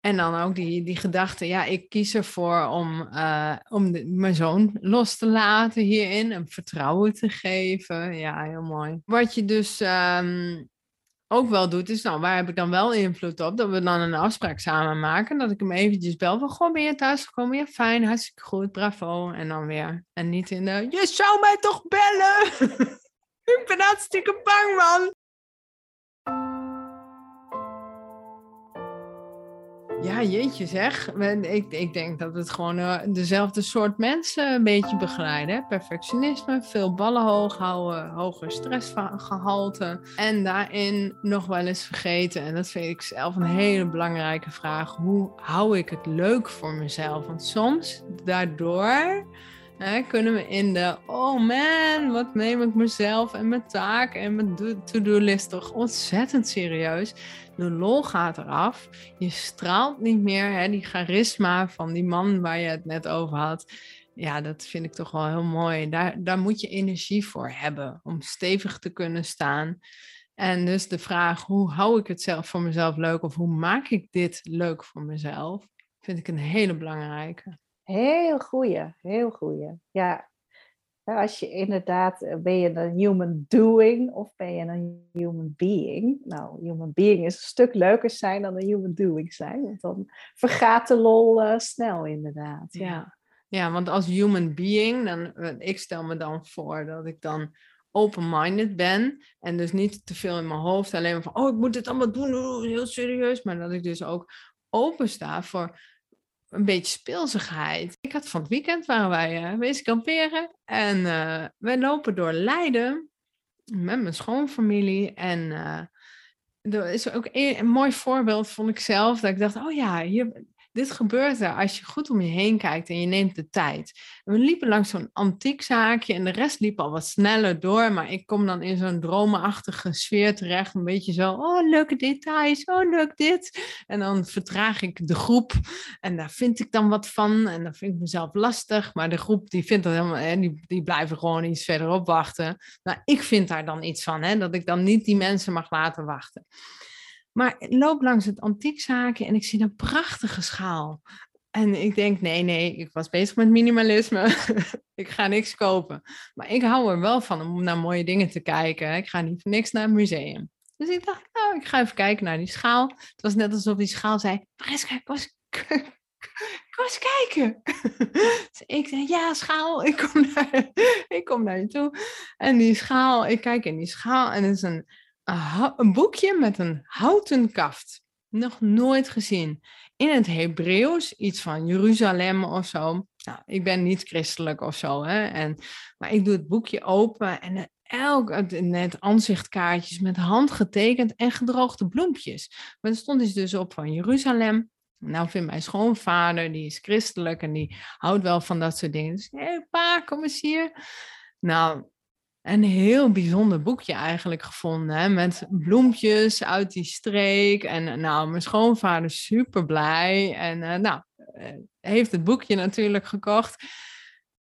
En dan ook die, die gedachte, ja, ik kies ervoor om, uh, om mijn zoon los te laten hierin, hem vertrouwen te geven. Ja, heel mooi. Wat je dus um, ook wel doet, is, nou, waar heb ik dan wel invloed op? Dat we dan een afspraak samen maken, dat ik hem eventjes bel van, goh, ben je thuis gekomen? Ja, fijn, hartstikke goed, bravo. En dan weer. En niet in de, je zou mij toch bellen? ik ben hartstikke bang, man. Ja, jeetje zeg. Ik, ik denk dat het gewoon uh, dezelfde soort mensen een beetje begeleiden. Perfectionisme, veel ballen hoog houden, hoger stressgehalte. En daarin nog wel eens vergeten. En dat vind ik zelf een hele belangrijke vraag. Hoe hou ik het leuk voor mezelf? Want soms daardoor Hè, kunnen we in de, oh man, wat neem ik mezelf en mijn taak en mijn to-do-list toch ontzettend serieus. De lol gaat eraf. Je straalt niet meer hè, die charisma van die man waar je het net over had. Ja, dat vind ik toch wel heel mooi. Daar, daar moet je energie voor hebben om stevig te kunnen staan. En dus de vraag, hoe hou ik het zelf voor mezelf leuk of hoe maak ik dit leuk voor mezelf, vind ik een hele belangrijke. Heel goeie, heel goeie. Ja, als je inderdaad, eh, ben je een human doing of ben je een human being? Nou, human being is een stuk leuker zijn dan een human doing zijn. Want dan vergaat de lol uh, snel inderdaad. Ja. ja, want als human being, dan, eh, ik stel me dan voor dat ik dan open-minded ben. En dus niet te veel in mijn hoofd alleen maar van, oh, ik moet dit allemaal doen, heel serieus. Maar dat ik dus ook open sta voor een beetje speelsigheid. Ik had van het weekend waren wij uh, kamperen en uh, wij lopen door Leiden met mijn schoonfamilie en uh, er is ook een, een, mooi voorbeeld vond ik zelf dat ik dacht, oh ja, hier, dit gebeurt er als je goed om je heen kijkt en je neemt de tijd. We liepen langs zo'n antiek zaakje en de rest liep al wat sneller door. Maar ik kom dan in zo'n dromenachtige sfeer terecht. Een beetje zo, oh leuke details, oh leuk dit. En dan vertraag ik de groep en daar vind ik dan wat van. En dan vind ik mezelf lastig. Maar de groep die vindt dat helemaal, hè, die, blijven gewoon iets verderop wachten. Nou, ik vind daar dan iets van, hè, dat ik dan niet die mensen mag laten wachten. Maar ik loop langs het antiekzaakje en ik zie een prachtige schaal. En ik denk, nee, nee, ik was bezig met minimalisme. ik ga niks kopen. Maar ik hou er wel van om naar mooie dingen te kijken. Ik ga niet voor niks naar een museum. Dus ik dacht, nou, ik ga even kijken naar die schaal. Het was net alsof die schaal zei, Mariska, ik was, was kijken. dus ik zei, ja, schaal, ik kom, naar, ik kom naar je toe. En die schaal, ik kijk in die schaal en het is een een boekje met een houten kaft. Nog nooit gezien. In het Hebreeuws, iets van Jeruzalem of zo. Nou, ik ben niet christelijk of zo, hè. En, maar ik doe het boekje open en elk net aanzichtkaartjes met handgetekend en gedroogde bloempjes. Maar er stond dus op van Jeruzalem. Nou vindt mijn schoonvader, die is christelijk en die houdt wel van dat soort dingen. Dus, hé hey, pa, kom eens hier. Nou, een heel bijzonder boekje eigenlijk gevonden. Hè? Met bloempjes uit die streek. En eh, nou, mijn schoonvader super blij. En uh, nou, uh, heeft het boekje natuurlijk gekocht.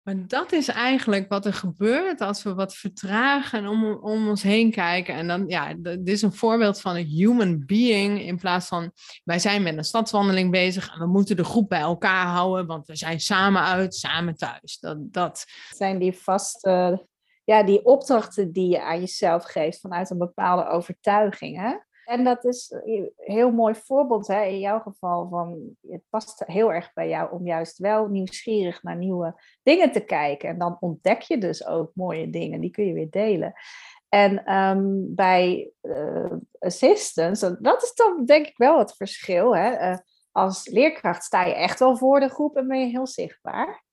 Maar dat is eigenlijk wat er gebeurt als we wat vertragen en om, om ons heen kijken. En dan, ja, dit is een voorbeeld van een human being in plaats van wij zijn met een stadswandeling bezig en we moeten de groep bij elkaar houden, want we zijn samen uit, samen thuis. Dat, dat. Zijn die vaste ja, die opdrachten die je aan jezelf geeft vanuit een bepaalde overtuiging. Hè? En dat is een heel mooi voorbeeld hè, in jouw geval van het past heel erg bij jou om juist wel nieuwsgierig naar nieuwe dingen te kijken. En dan ontdek je dus ook mooie dingen, die kun je weer delen. En ehm, bij uh, assistants, dat is dan denk ik wel het verschil. Hè? Uh, als leerkracht sta je echt wel voor de groep en ben je heel zichtbaar.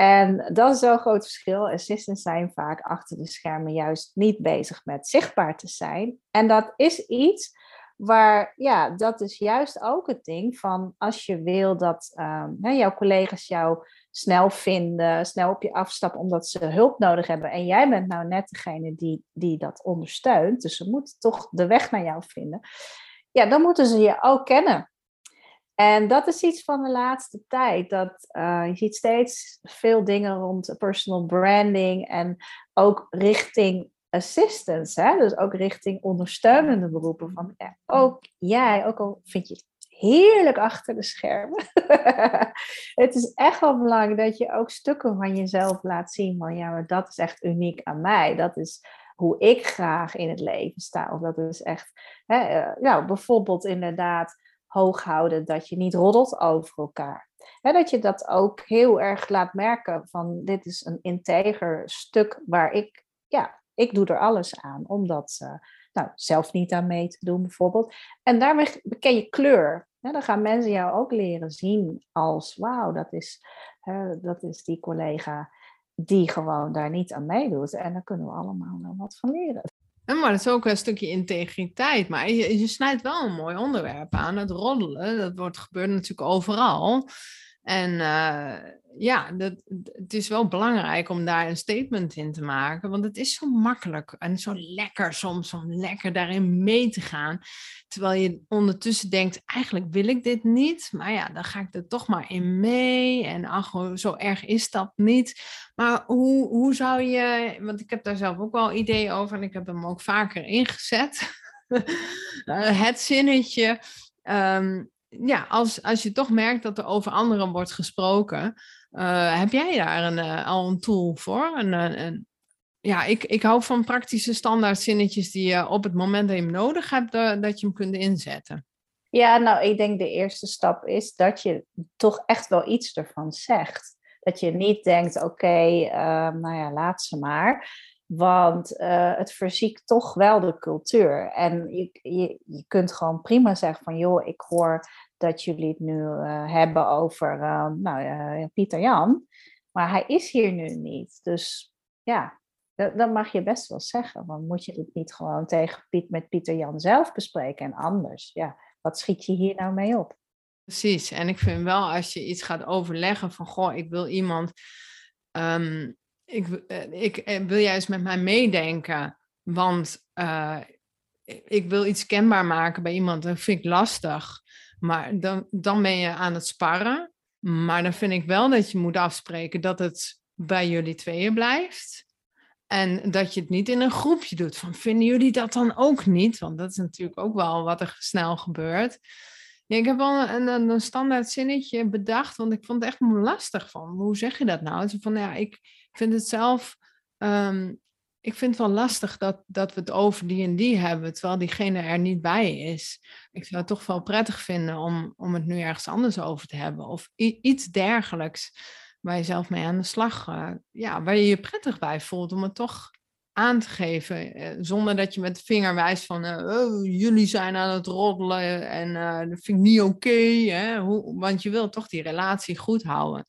En dat is een groot verschil. Assistants zijn vaak achter de schermen juist niet bezig met zichtbaar te zijn. En dat is iets waar, ja, dat is juist ook het ding van als je wil dat um, hè, jouw collega's jou snel vinden, snel op je afstappen omdat ze hulp nodig hebben. En jij bent nou net degene die, die dat ondersteunt. Dus ze moeten toch de weg naar jou vinden. Ja, dan moeten ze je ook kennen. En dat is iets van de laatste tijd. Dat uh, je ziet steeds veel dingen rond personal branding en ook richting assistance, hè? dus ook richting ondersteunende beroepen. Van ook jij, ook al vind je het heerlijk achter de schermen. het is echt wel belangrijk dat je ook stukken van jezelf laat zien. Maar ja, maar dat is echt uniek aan mij. Dat is hoe ik graag in het leven sta. Of dat is echt, hè, uh, nou, bijvoorbeeld inderdaad hoog houden dat je niet roddelt over elkaar. Hè, dat je dat ook heel erg laat merken van dit is een integer stuk waar ik, ja, ik doe er alles aan om dat uh, nou, zelf niet aan mee te doen bijvoorbeeld. En daarmee beken je kleur. dan gaan mensen jou ook leren zien als wauw, dat is, dat is die collega die gewoon daar niet aan meedoet. En daar kunnen we allemaal wel wat van leren. Maar dat is ook een stukje integriteit. Maar je, je snijdt wel een mooi onderwerp aan. Het roddelen, dat wordt gebeurt natuurlijk overal. En uh, ja, dat, het is wel belangrijk om daar een statement in te maken, want het is zo makkelijk en zo lekker soms om lekker daarin mee te gaan. Terwijl je ondertussen denkt, eigenlijk wil ik dit niet, maar ja, dan ga ik er toch maar in mee. En ach, zo erg is dat niet. Maar hoe, hoe zou je, want ik heb daar zelf ook wel ideeën over en ik heb hem ook vaker ingezet. Eh, het zinnetje. Um, ja, als, als je toch merkt dat er over anderen wordt gesproken, uh, heb jij daar een, uh, al een tool voor? Een, eh, een, ja, ik, ik hou van praktische standaard zinnetjes die je op het moment dat je hem nodig hebt, dat je hem kunt inzetten. Ja, nou, ik denk de eerste stap is dat je toch echt wel iets ervan zegt. Dat je niet denkt, oké, okay, nou ja, laat ze maar. Want het verziekt toch wel de cultuur. En je, je, je kunt gewoon prima zeggen van joh, ik hoor dat jullie het nu uh, hebben over uh, nou, Pieter Jan. Maar hij is hier nu niet. Dus ja, dat, dat, mag je best wel zeggen. Want moet je het niet gewoon tegen Piet, met Pieter Jan zelf bespreken en anders? Ja, wat schiet je hier nou mee op? Precies. En ik vind wel als je iets gaat overleggen van goh, ik wil iemand. Um, ik, eh, ik eh, wil juist met mij meedenken, want ik wil iets kenbaar maken bij iemand. Dat vind ik lastig. Maar dan, dan ben je aan het sparren. Maar dan vind ik wel dat je moet afspreken dat het bij jullie tweeën blijft. En dat je het niet in een groepje doet. Vinden jullie dat dan ook niet? Want dat is natuurlijk ook wel wat er snel gebeurt. Ik heb al een, een, een standaard zinnetje bedacht, want ik vond het echt lastig van. Hoe zeg je dat nou? Van ja, ik, vind het zelf, um, ik vind het wel lastig dat, dat we het over die en die hebben, terwijl diegene er niet bij is. Ik zou het toch wel prettig vinden om, om het nu ergens anders over te hebben. Of iets dergelijks waar je zelf mee aan de slag, uh, ja, waar je je prettig bij voelt om het toch aan te geven. Eh, zonder dat je met de vinger wijst van uh, oh, jullie zijn aan het roddelen en dat vind ik niet oké. Want je wil toch die relatie goed houden.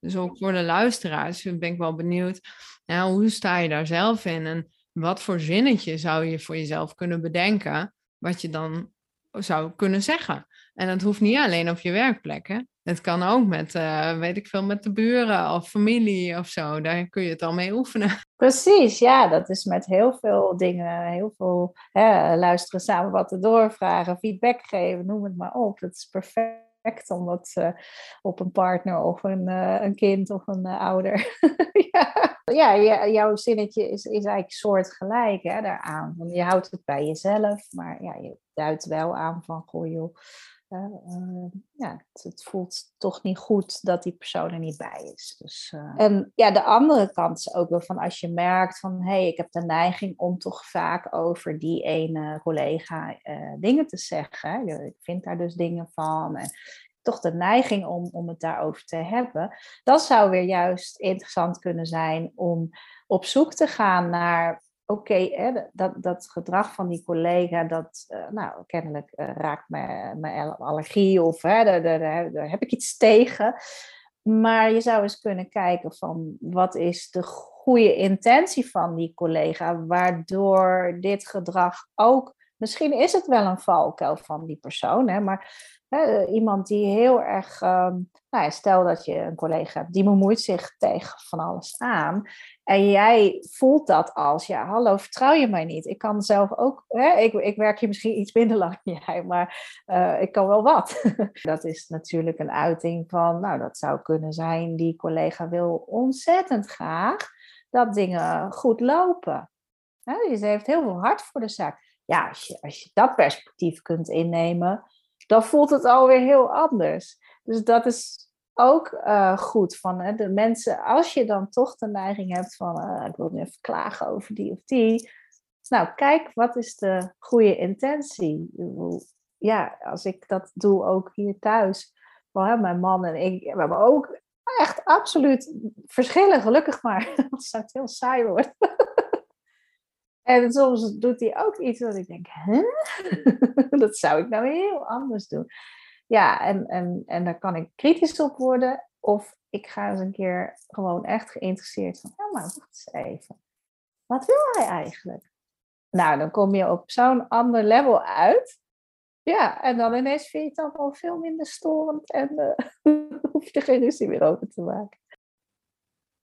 Dus ook voor de luisteraars ben ik wel benieuwd, nou, hoe sta je daar zelf in? En wat voor zinnetje zou je voor jezelf kunnen bedenken, wat je dan zou kunnen zeggen? En dat hoeft niet alleen op je werkplek, hè? Het kan ook met, uh, weet ik veel, met de buren of familie of zo. Daar kun je het al mee oefenen. Precies, ja, dat is met heel veel dingen, heel veel hè, luisteren samen wat te doorvragen, feedback geven, noem het maar op. Dat is perfect om dat op een partner of een, uh, een kind of een uh, ouder. ja, ja jouw zinnetje is, is eigenlijk soortgelijk hè, daaraan. Want je houdt het bij jezelf, maar ja, je duidt wel aan van, goh joh, uh, ja, het, voelt toch niet goed dat die persoon er niet bij is. Dus, uh, en ja, de andere kant is ook wel van als je merkt van hé, hey, ik heb de neiging om toch vaak over die ene collega dingen te zeggen. Ik vind daar dus dingen van. En toch de neiging om, om het daarover te hebben. Dat zou weer juist interessant kunnen zijn om op zoek te gaan naar oké, dat, dat gedrag van die collega, dat, uh, nou, kennelijk uh, raakt mijn, mijn allergie of hè, daar, daar, daar, heb ik iets tegen. Maar je zou eens kunnen kijken van wat is de goede intentie van die collega, waardoor dit gedrag ook, misschien is het wel een valkuil van die persoon, hè, maar hè, iemand die heel erg, um, nou ja, stel dat je een collega hebt, die bemoeit zich tegen van alles aan. En jij voelt dat als, ja, hallo, vertrouw je mij niet? Ik kan zelf ook, hè, ik, ik werk hier misschien iets minder lang dan jij, maar uh, ik kan wel wat. dat is natuurlijk een uiting van, nou, dat zou kunnen zijn, die collega wil ontzettend graag dat dingen goed lopen. Hè, dus heeft heel veel hart voor de zaak. Ja, als je, als je dat perspectief kunt innemen, dan voelt het alweer heel anders. Dus dat is ook uh, goed van hè, de mensen, als je dan toch de neiging hebt van uh, ik wil nu even klagen over die of die. Nou, kijk, wat is de goede intentie? Ja, als ik dat doe ook hier thuis. Wel, hè, mijn man en ik, we hebben ook echt absoluut verschillen, gelukkig maar. Anders zou het heel saai worden. En soms doet hij ook iets wat ik denk, hè? dat zou ik nou heel anders doen. Ja, en, en, en daar kan ik kritisch op worden. Of ik ga eens een keer gewoon echt geïnteresseerd van, ja, maar wacht eens even. Wat wil hij eigenlijk? Nou, dan kom je op zo'n ander level uit. Ja, en dan ineens vind je het wel veel minder storend en uh, hoef je er geen ruzie meer over te maken.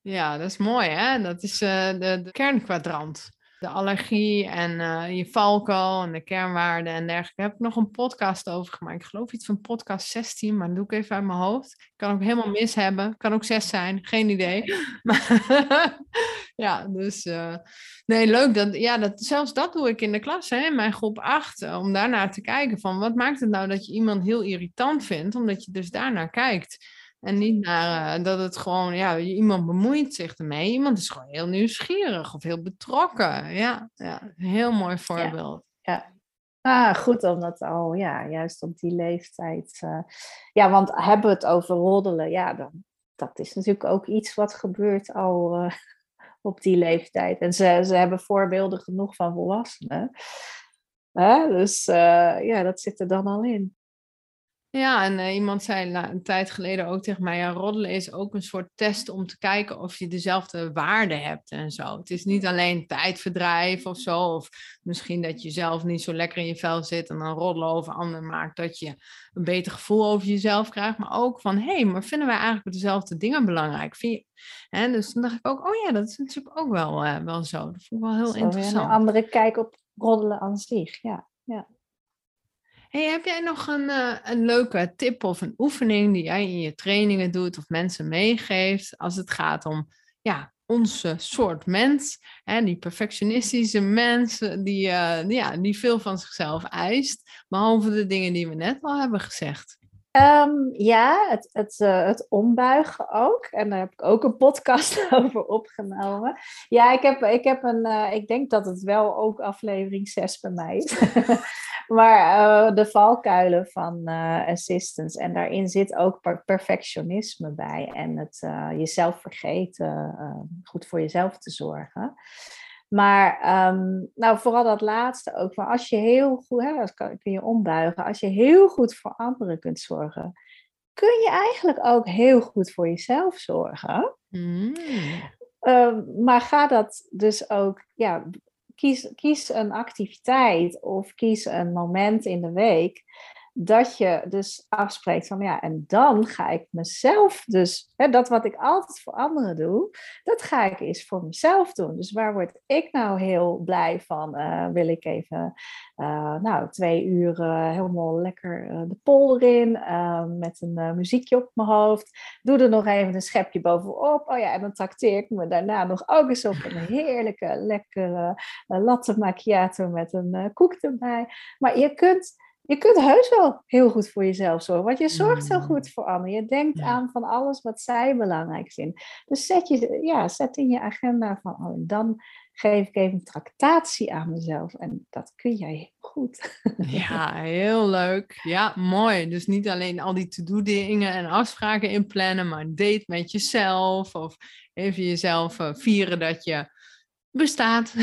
Ja, dat is mooi, hè? Dat is uh, de, de kernkwadrant de allergie en uh, je valkuil en de kernwaarden en dergelijke. Daar heb ik nog een podcast over gemaakt. Ik geloof iets van podcast 16, maar dat doe ik even uit mijn hoofd. Kan ook helemaal mis hebben. Kan ook 6 zijn, geen idee. Maar ja, dus uh, nee, leuk. Dat, ja, dat, zelfs dat doe ik in de klas, hè, in mijn groep 8. Uh, om daarnaar te kijken van wat maakt het nou dat je iemand heel irritant vindt, omdat je dus daarnaar kijkt. En niet naar uh, dat het gewoon, ja, iemand bemoeit zich ermee. Iemand is gewoon heel nieuwsgierig of heel betrokken. Ja, ja heel mooi voorbeeld. Ja. ja. Ah, goed om dat al, ja, juist op die leeftijd. Uh, ja, want hebben we het over roddelen, ja, dan, dat is natuurlijk ook iets wat gebeurt al uh, op die leeftijd. En ze, ze hebben voorbeelden genoeg van volwassenen. Dus ja, dat zit er dan al in. Ja, en uh, iemand zei een tijd geleden ook tegen mij, ja, roddelen is ook een soort test om te kijken of je dezelfde waarde hebt en zo. Het is niet alleen tijdverdrijf of zo, of misschien dat je zelf niet zo lekker in je vel zit en dan roddelen over anderen maakt dat je een beter gevoel over jezelf krijgt, maar ook van, hé, hey, maar vinden wij eigenlijk dezelfde dingen belangrijk? Vind je... En dus dan dacht ik ook, oh ja, dat is natuurlijk ook wel, uh, wel zo. Dat vond ik wel heel zo, interessant. Een andere kijk op roddelen aan zich, ja. ja. Hey, heb jij nog een, uh, een leuke tip of een oefening die jij in je trainingen doet of mensen meegeeft als het gaat om ja, onze soort mens, hè, die perfectionistische mens die, uh, ja, die veel van zichzelf eist, behalve de dingen die we net al hebben gezegd? Um, ja, het, het, het ombuigen ook. En daar heb ik ook een podcast over opgenomen. Ja, ik heb, ik heb een, ik denk dat het wel ook aflevering 6 bij mij is. maar uh, de valkuilen van assistance. En daarin zit ook per perfectionisme bij. En het jezelf vergeten, goed voor jezelf te zorgen. Maar um, nou, vooral dat laatste ook. Maar als je heel goed, hè, dat kan, kun je ombuigen. Als je heel goed voor anderen kunt zorgen, kun je eigenlijk ook heel goed voor jezelf zorgen. Mm. Um, maar ga dat dus ook, ja, kies, kies een activiteit of kies een moment in de week dat je dus afspreekt van ja, en dan ga ik mezelf dus, hè, dat wat ik altijd voor anderen doe, dat ga ik eens voor mezelf doen. Dus waar word ik nou heel blij van? Uh, wil ik even, uh, nou, twee uur helemaal lekker de polder in, met een muziekje op mijn hoofd. Doe er nog even een schepje bovenop. Oh ja, en dan trakteer ik me daarna nog ook eens op een heerlijke, lekkere latte macchiato met een koek erbij. Maar je kunt je kunt heus wel heel goed voor jezelf zorgen, want je zorgt zo mm. goed voor anderen. Je denkt aan van alles wat zij belangrijk vinden. Dus zet, je, ja, zet in je agenda van, oh, dan geef ik even een tractatie aan mezelf. En dat kun jij heel goed. Ja, heel leuk. Ja, mooi. Dus niet alleen al die to-do dingen en afspraken inplannen, maar date met jezelf. Of even jezelf uh, vieren dat je bestaat.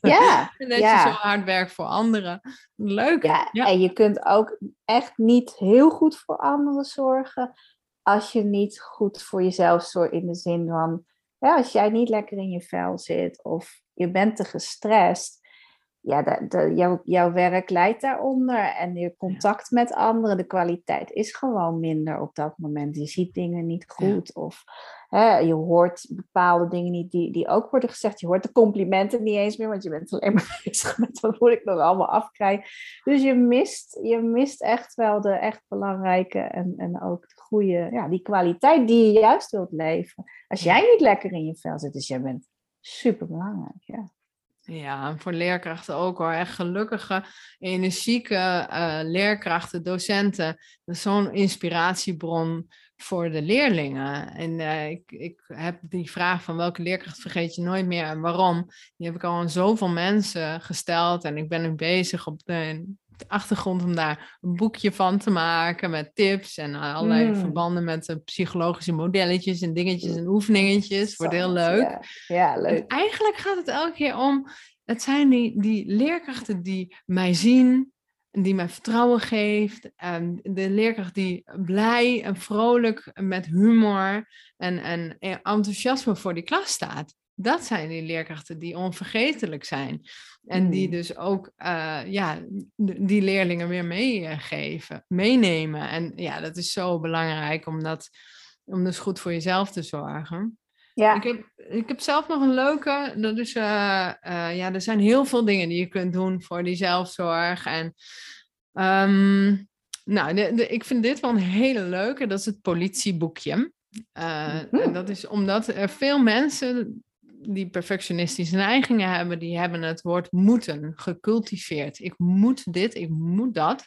Ja, en dat ja. je zo hard werkt voor anderen. Leuk. Ja, Ja. en je kunt ook echt niet heel goed voor anderen zorgen als je niet goed voor jezelf zorgt in de zin van, ja, als jij niet lekker in je vel zit of je bent te gestrest, ja, de, jouw werk leidt daaronder en je contact met anderen, de kwaliteit is gewoon minder op dat moment. Je ziet dingen niet goed of hè, je hoort bepaalde dingen niet die, die ook worden gezegd. Je hoort de complimenten niet eens meer, want je bent alleen maar bezig met wat moet ik nog allemaal afkrijgen. Dus je mist, je mist echt wel de echt belangrijke en, en ook de goede, ja, die kwaliteit die je juist wilt leven. Als jij niet lekker in je vel zit, dus jij bent super belangrijk. Ja. Ja, en voor leerkrachten ook hoor. Echt gelukkige, energieke eh, leerkrachten, docenten. Dat is zo'n inspiratiebron voor de leerlingen. En eh, ik, ik heb die vraag van welke leerkracht vergeet je nooit meer en waarom. Die heb ik al aan zoveel mensen gesteld. En ik ben nu bezig op de, de achtergrond om daar een boekje van te maken met tips en allerlei Mm. verbanden met de psychologische modelletjes en dingetjes en oefeningetjes. Wordt heel leuk. Ja, ja En leuk. eigenlijk gaat het elke keer om, het zijn die, die leerkrachten die mij zien, en die mij vertrouwen geeft, en de leerkracht die blij en vrolijk met humor en, en enthousiasme voor die klas staat. Dat zijn die leerkrachten die onvergetelijk zijn. En die Mm. dus ook eh, ja, die leerlingen weer meegeven, meenemen. En ja, dat is zo belangrijk om, dat, om dus goed voor jezelf te zorgen. Ja, Ik heb, ik heb zelf nog een leuke. Dat is, eh, eh, ja, er zijn heel veel dingen die je kunt doen voor die zelfzorg. En ehm, nou, de, de- ik vind dit wel een hele leuke. Dat is het politieboekje. Eh. En dat is omdat er veel mensen die perfectionistische neigingen hebben, die hebben het woord moeten gecultiveerd. Ik moet dit, ik moet dat.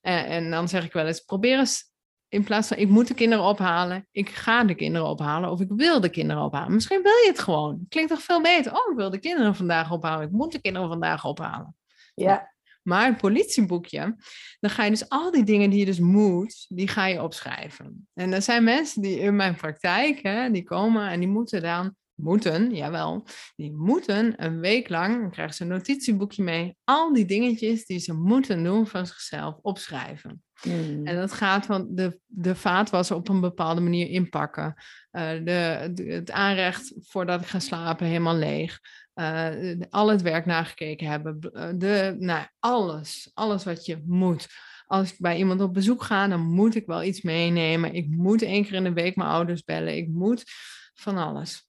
Eh, en dan zeg ik wel eens, probeer eens in plaats van ik moet de kinderen ophalen, ik ga de kinderen ophalen of ik wil de kinderen ophalen. Misschien wil je het gewoon. Klinkt toch veel beter? Oh, ik wil de kinderen vandaag ophalen. Ik moet de kinderen vandaag ophalen. ja. Maar het politieboekje, dan ga je dus al die dingen die je dus moet, die ga je opschrijven. En er zijn mensen die in mijn praktijk, hè, die komen en die moeten dan, moeten, jawel, die moeten een week lang, dan krijgen ze een notitieboekje mee, al die dingetjes die ze moeten doen van zichzelf opschrijven. Mm. En dat gaat van de, de vaatwasser op een bepaalde manier inpakken. eh, de, de- het aanrecht voordat ik ga slapen helemaal leeg. eh, al het werk nagekeken hebben. eh, De, nou, alles. Alles wat je moet. Als ik bij iemand op bezoek ga, dan moet ik wel iets meenemen. Ik moet één keer in de week mijn ouders bellen. Ik moet van alles.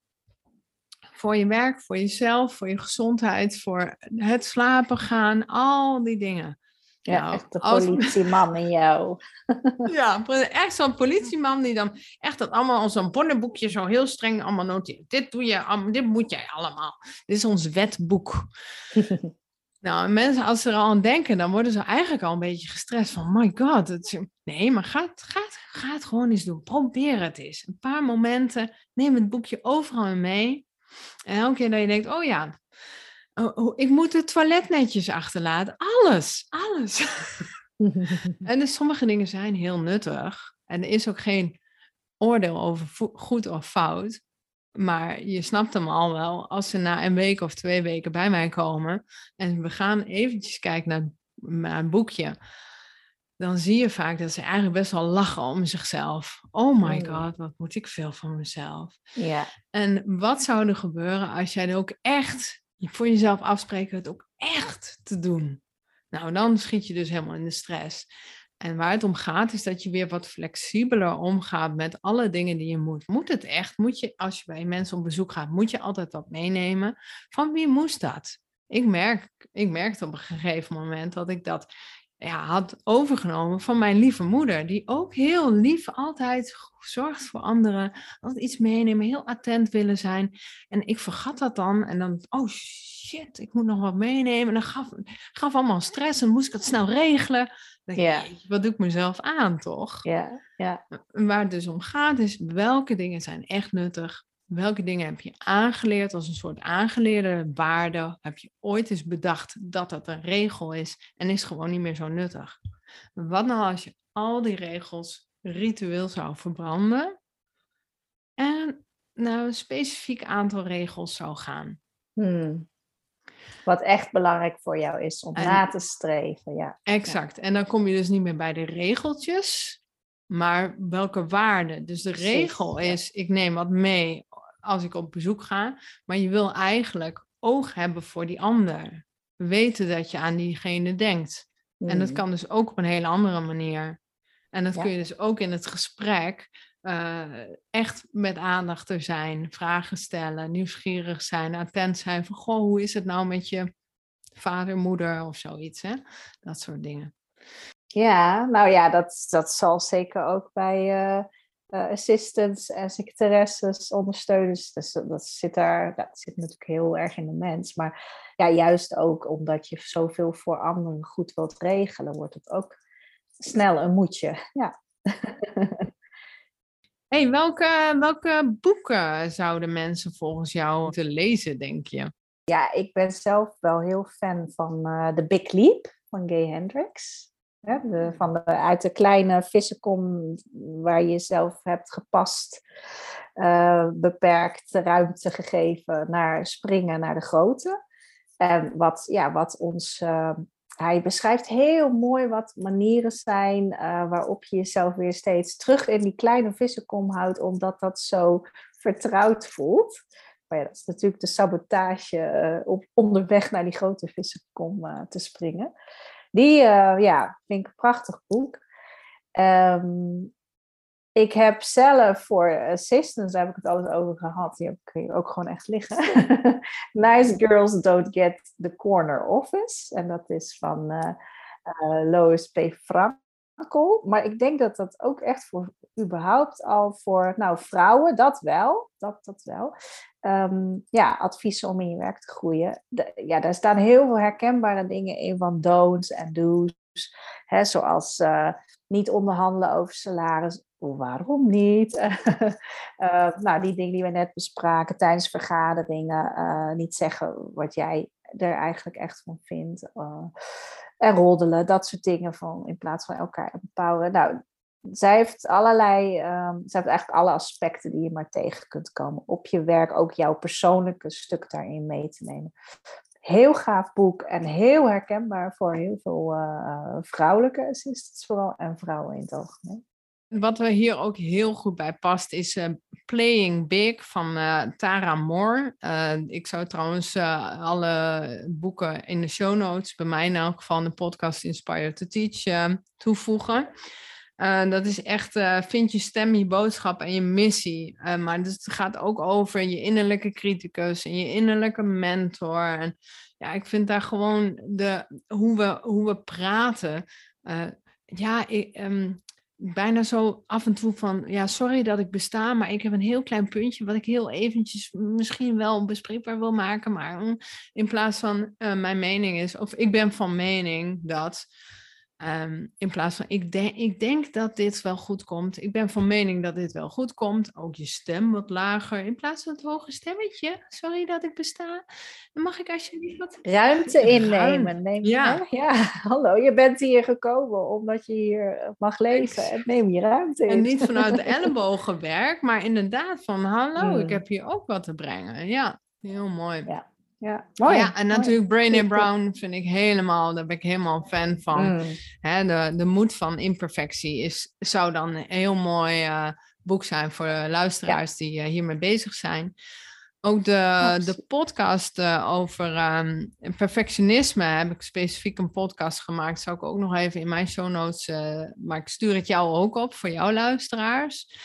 Voor je werk, voor jezelf, voor je gezondheid, voor het slapen gaan, al die dingen. Ja, Nou, echt de als- politieman in jou. Ja, echt zo'n politieman die dan echt dat allemaal op zo'n bonnenboekje zo heel streng allemaal noteert. Dit doe je, dit moet jij allemaal. Dit is ons wetboek. Nou, en mensen als ze er al aan denken, dan worden ze eigenlijk al een beetje gestrest van, my god. Is- nee, maar ga, ga, ga het gewoon eens doen. Probeer het eens. Een paar momenten, neem het boekje overal mee. En elke keer dat je denkt, oh ja, oh, oh, ik moet het toilet netjes achterlaten. Alles, alles. En dus sommige dingen zijn heel nuttig. En er is ook geen oordeel over goed of fout. Maar je snapt hem al wel als ze na een week of twee weken bij mij komen. En we gaan eventjes kijken naar, naar een boekje. Dan zie je vaak dat ze eigenlijk best wel lachen om zichzelf. Oh my Mm. god, wat moet ik veel van mezelf. ja, En wat zou er gebeuren als jij er ook echt voor jezelf afspreken het ook echt te doen? Nou, dan schiet je dus helemaal in de stress. En waar het om gaat, is dat je weer wat flexibeler omgaat met alle dingen die je moet. Moet het echt? Moet je, als je bij mensen op bezoek gaat, moet je altijd wat meenemen? Van wie moest dat? Ik, merk, ik merkte op een gegeven moment dat ik dat ja, had overgenomen van mijn lieve moeder. Die ook heel lief altijd zorgt voor anderen. Altijd iets meenemen, heel attent willen zijn. En ik vergat dat dan. En dan, oh shit, ik moet nog wat meenemen. En dan gaf, gaf allemaal stress en moest ik het snel regelen. Dan denk ik, wat doe ik mezelf aan, toch? ja, ja. Waar het dus om gaat is welke dingen zijn echt nuttig. Welke dingen heb je aangeleerd als een soort aangeleerde waarde? Heb je ooit eens bedacht dat dat een regel is en is gewoon niet meer zo nuttig? Wat nou als je al die regels ritueel zou verbranden en naar een specifiek aantal regels zou gaan? Hmm. Wat echt belangrijk voor jou is om En- na te streven. Ja. Exact. En dan kom je dus niet meer bij de regeltjes, maar welke waarde. Dus de regel is, ik neem wat mee als ik op bezoek ga, maar je wil eigenlijk oog hebben voor die ander. Weten dat je aan diegene denkt. En dat Hmm. kan dus ook op een hele andere manier. En dat Ja. kun je dus ook in het gesprek eh, echt met aandacht er zijn, vragen stellen, nieuwsgierig zijn, attent zijn van, goh, hoe is het nou met je vader, moeder of zoiets, hè? Dat soort dingen. Ja, nou ja, dat, dat zal zeker ook bij eh, eh, assistants en secretaresses, ondersteuners. Dus dat, zit daar, dat zit natuurlijk heel erg in de mens. Maar ja, juist ook omdat je zoveel voor anderen goed wilt regelen, wordt het ook snel een moedje. Ja. hey, welke, welke boeken zouden mensen volgens jou moeten lezen, denk je? Ja, ik ben zelf wel heel fan van eh The Big Leap van Gay Hendricks. Hè, de, van de, uit de kleine vissenkom waar je zelf hebt gepast, eh, beperkt ruimte gegeven naar springen naar de grote. En wat, ja, wat ons. eh, hij beschrijft heel mooi wat manieren zijn eh, waarop je jezelf weer steeds terug in die kleine vissenkom houdt, omdat dat zo vertrouwd voelt. Maar ja, dat is natuurlijk de sabotage op onderweg naar die grote vissenkom te springen. Die eh, ja, vind ik een prachtig boek. Ehm, ik heb zelf voor assistants, daar heb ik het alles over gehad. Die heb ik ook gewoon echt liggen. nice Girls Don't Get the Corner Office. En dat is van eh, Lois P. Frankel. Maar ik denk dat dat ook echt voor überhaupt al voor nou, vrouwen, dat wel. Dat, dat wel. Ehm, ja, adviezen om in je werk te groeien. Ja, daar staan heel veel herkenbare dingen in van don'ts en do's. Hè, zoals eh, niet onderhandelen over salaris. Waarom niet? Eh, nou, die dingen die we net bespraken tijdens vergaderingen. eh, niet zeggen wat jij er eigenlijk echt van vindt. en roddelen, dat soort dingen van, in plaats van elkaar empoweren. Nou, zij heeft allerlei, ehm, zij heeft eigenlijk alle aspecten die je maar tegen kunt komen op je werk, ook jouw persoonlijke stuk daarin mee te nemen. Heel gaaf boek en heel herkenbaar voor heel veel eh, vrouwelijke assistants vooral en vrouwen in het algemeen. Wat er hier ook heel goed bij past is eh, Playing Big van eh, Tara Moore. Ik zou trouwens alle boeken in de show notes, bij mij in elk geval de podcast Inspire to Teach, toevoegen. Eh, dat is echt, eh, vind je stem, je boodschap en je missie. Eh, maar het gaat ook over je innerlijke criticus en je innerlijke mentor. En ja, ik vind daar gewoon de, hoe, we, hoe we praten. ja, ik, ehm, bijna zo af en toe van, ja, sorry dat ik besta, maar ik heb een heel klein puntje wat ik heel eventjes misschien wel bespreekbaar wil maken, maar mm, in plaats van mijn mening is, of ik ben van mening dat, ehm, in plaats van ik, denk ik denk dat dit wel goed komt, ik ben van mening dat dit wel goed komt, ook je stem wat lager, in plaats van het hoge stemmetje, sorry dat ik besta, dan mag ik alsjeblieft wat Ruimte Ruim. innemen. Neem, Ja. hè? ja, hallo, je bent hier gekomen omdat je hier mag leven en neem je ruimte in. En niet vanuit de ellebogenwerk, maar inderdaad van hallo, ik Mm. heb hier ook wat te brengen. Ja, heel mooi. Ja, Ja, mooi. ja, en mooi. natuurlijk Goed, goed. Brown vind ik helemaal, daar ben ik helemaal een fan van. Mm. De, de moed van imperfectie is, zou dan een heel mooi eh, boek zijn voor de luisteraars die eh, hiermee bezig zijn. Ook de, de podcast eh, over ehm, perfectionisme heb ik specifiek een podcast gemaakt. Zou ik ook nog even in mijn show notes, eh, maar ik stuur het jou ook op voor jouw luisteraars.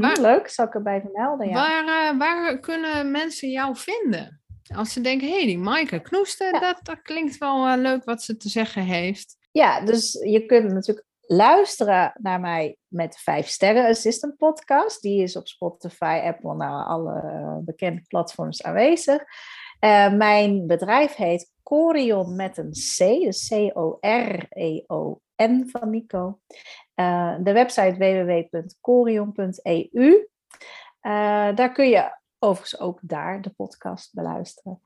Waar- Leuk, zal ik erbij vermelden. Ja. Waar, eh, waar kunnen mensen jou vinden? Als ze denken, hé, hey, die Maaike Knoester, Ja. dat, dat klinkt wel eh, leuk wat ze te zeggen heeft. Ja, dus je kunt natuurlijk luisteren naar mij met de 5 Sterren Assistant podcast. Die is op Spotify, Apple, nou alle bekende platforms aanwezig. Eh, mijn bedrijf heet Corion met een C, dus C-O-R-E-O-N van Nico. Eh, de website www.corion.eu. Daar kun je overigens ook daar de podcast beluisteren.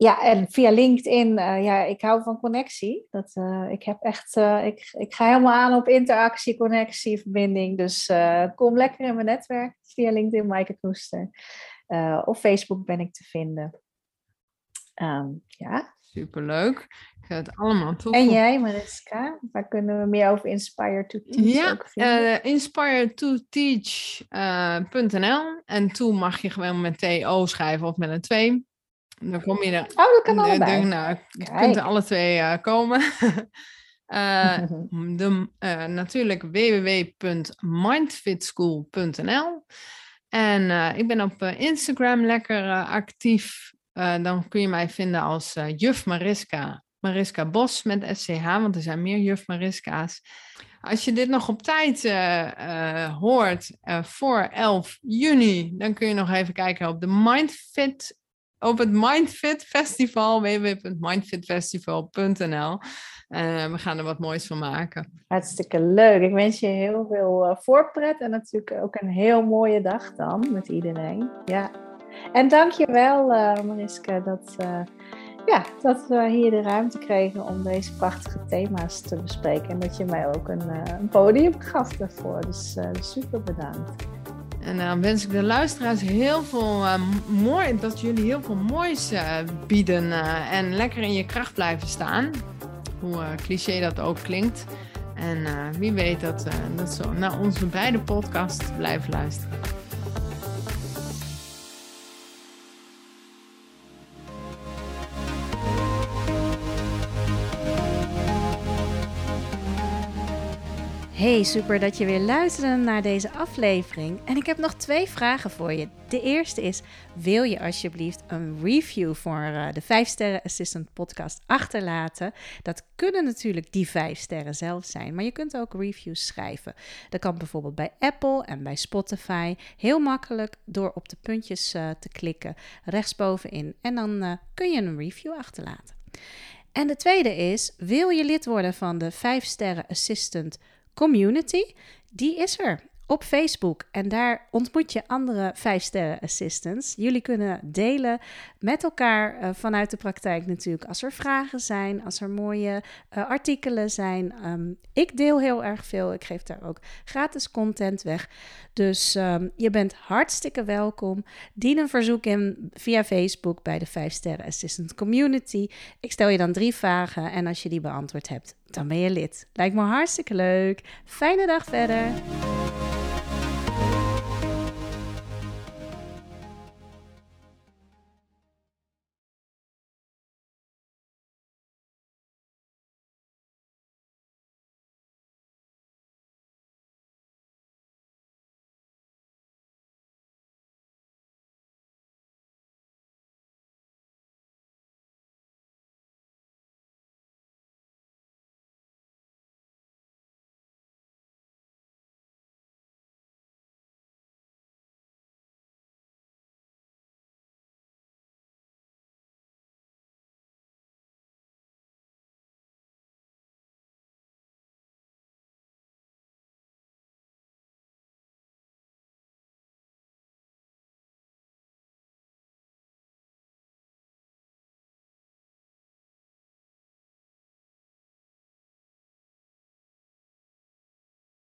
Ja, en via LinkedIn, eh, ja, ik hou van connectie. Dat, eh, ik heb echt, eh, ik, ik ga helemaal aan op interactie, connectie, verbinding. Dus kom lekker in mijn netwerk via LinkedIn, Maaike Knoester. Op Facebook ben ik te vinden. Ehm, ja. Superleuk. Ik ga het allemaal toevoegen. En jij, Mariska? Waar kunnen we meer over Inspire to Teach ja, ook vinden? Uh, inspiretoteach.nl en toen mag je gewoon met TO schrijven of met een 2. Dan kom je er. Oh, dat kan allebei. nou, je kunt er alle twee uh, komen. de, natuurlijk www.mindfitschool.nl. En ik ben op Instagram lekker actief. Dan kun je mij vinden als juf Mariska. Mariska Bos met SCH, want er zijn meer juf Mariska's. Als je dit nog op tijd hoort voor 11 juni, dan kun je nog even kijken op de Mindfit op het Mindfit Festival, www.mindfitfestival.nl. We gaan er wat moois van maken. Hartstikke leuk. Ik wens je heel veel voorpret en natuurlijk ook een heel mooie dag dan met iedereen. Ja. En dankjewel uh, Mariska dat, ja, dat we hier de ruimte kregen om deze prachtige thema's te bespreken. En dat je mij ook een, een podium gaf daarvoor. Dus super bedankt. En dan wens ik de luisteraars heel veel uh, mooi, dat jullie heel veel moois uh, bieden uh, en lekker in je kracht blijven staan. Hoe cliché dat ook klinkt. En wie weet dat, dat zo naar onze beide podcast blijven luisteren. Hey, super dat je weer luisterde naar deze aflevering. En ik heb nog twee vragen voor je. De eerste is: wil je alsjeblieft een review voor uh, de 5 Sterren Assistant podcast achterlaten? Dat kunnen natuurlijk die 5 sterren zelf zijn, maar je kunt ook reviews schrijven. Dat kan bijvoorbeeld bij Apple en bij Spotify. Heel makkelijk door op de puntjes uh, te klikken rechtsbovenin. En dan uh, kun je een review achterlaten. En de tweede is: wil je lid worden van de 5 Sterren Assistant community, die is er op Facebook. En daar ontmoet je andere 5-sterren assistants. Jullie kunnen delen met elkaar uh, vanuit de praktijk natuurlijk. Als er vragen zijn, als er mooie uh, artikelen zijn. Um, ik deel heel erg veel. Ik geef daar ook gratis content weg. Dus um, je bent hartstikke welkom. Dien een verzoek in via Facebook bij de 5-sterren assistant community. Ik stel je dan drie vragen en als je die beantwoord hebt, dan ben je lid. Lijkt me hartstikke leuk. Fijne dag verder.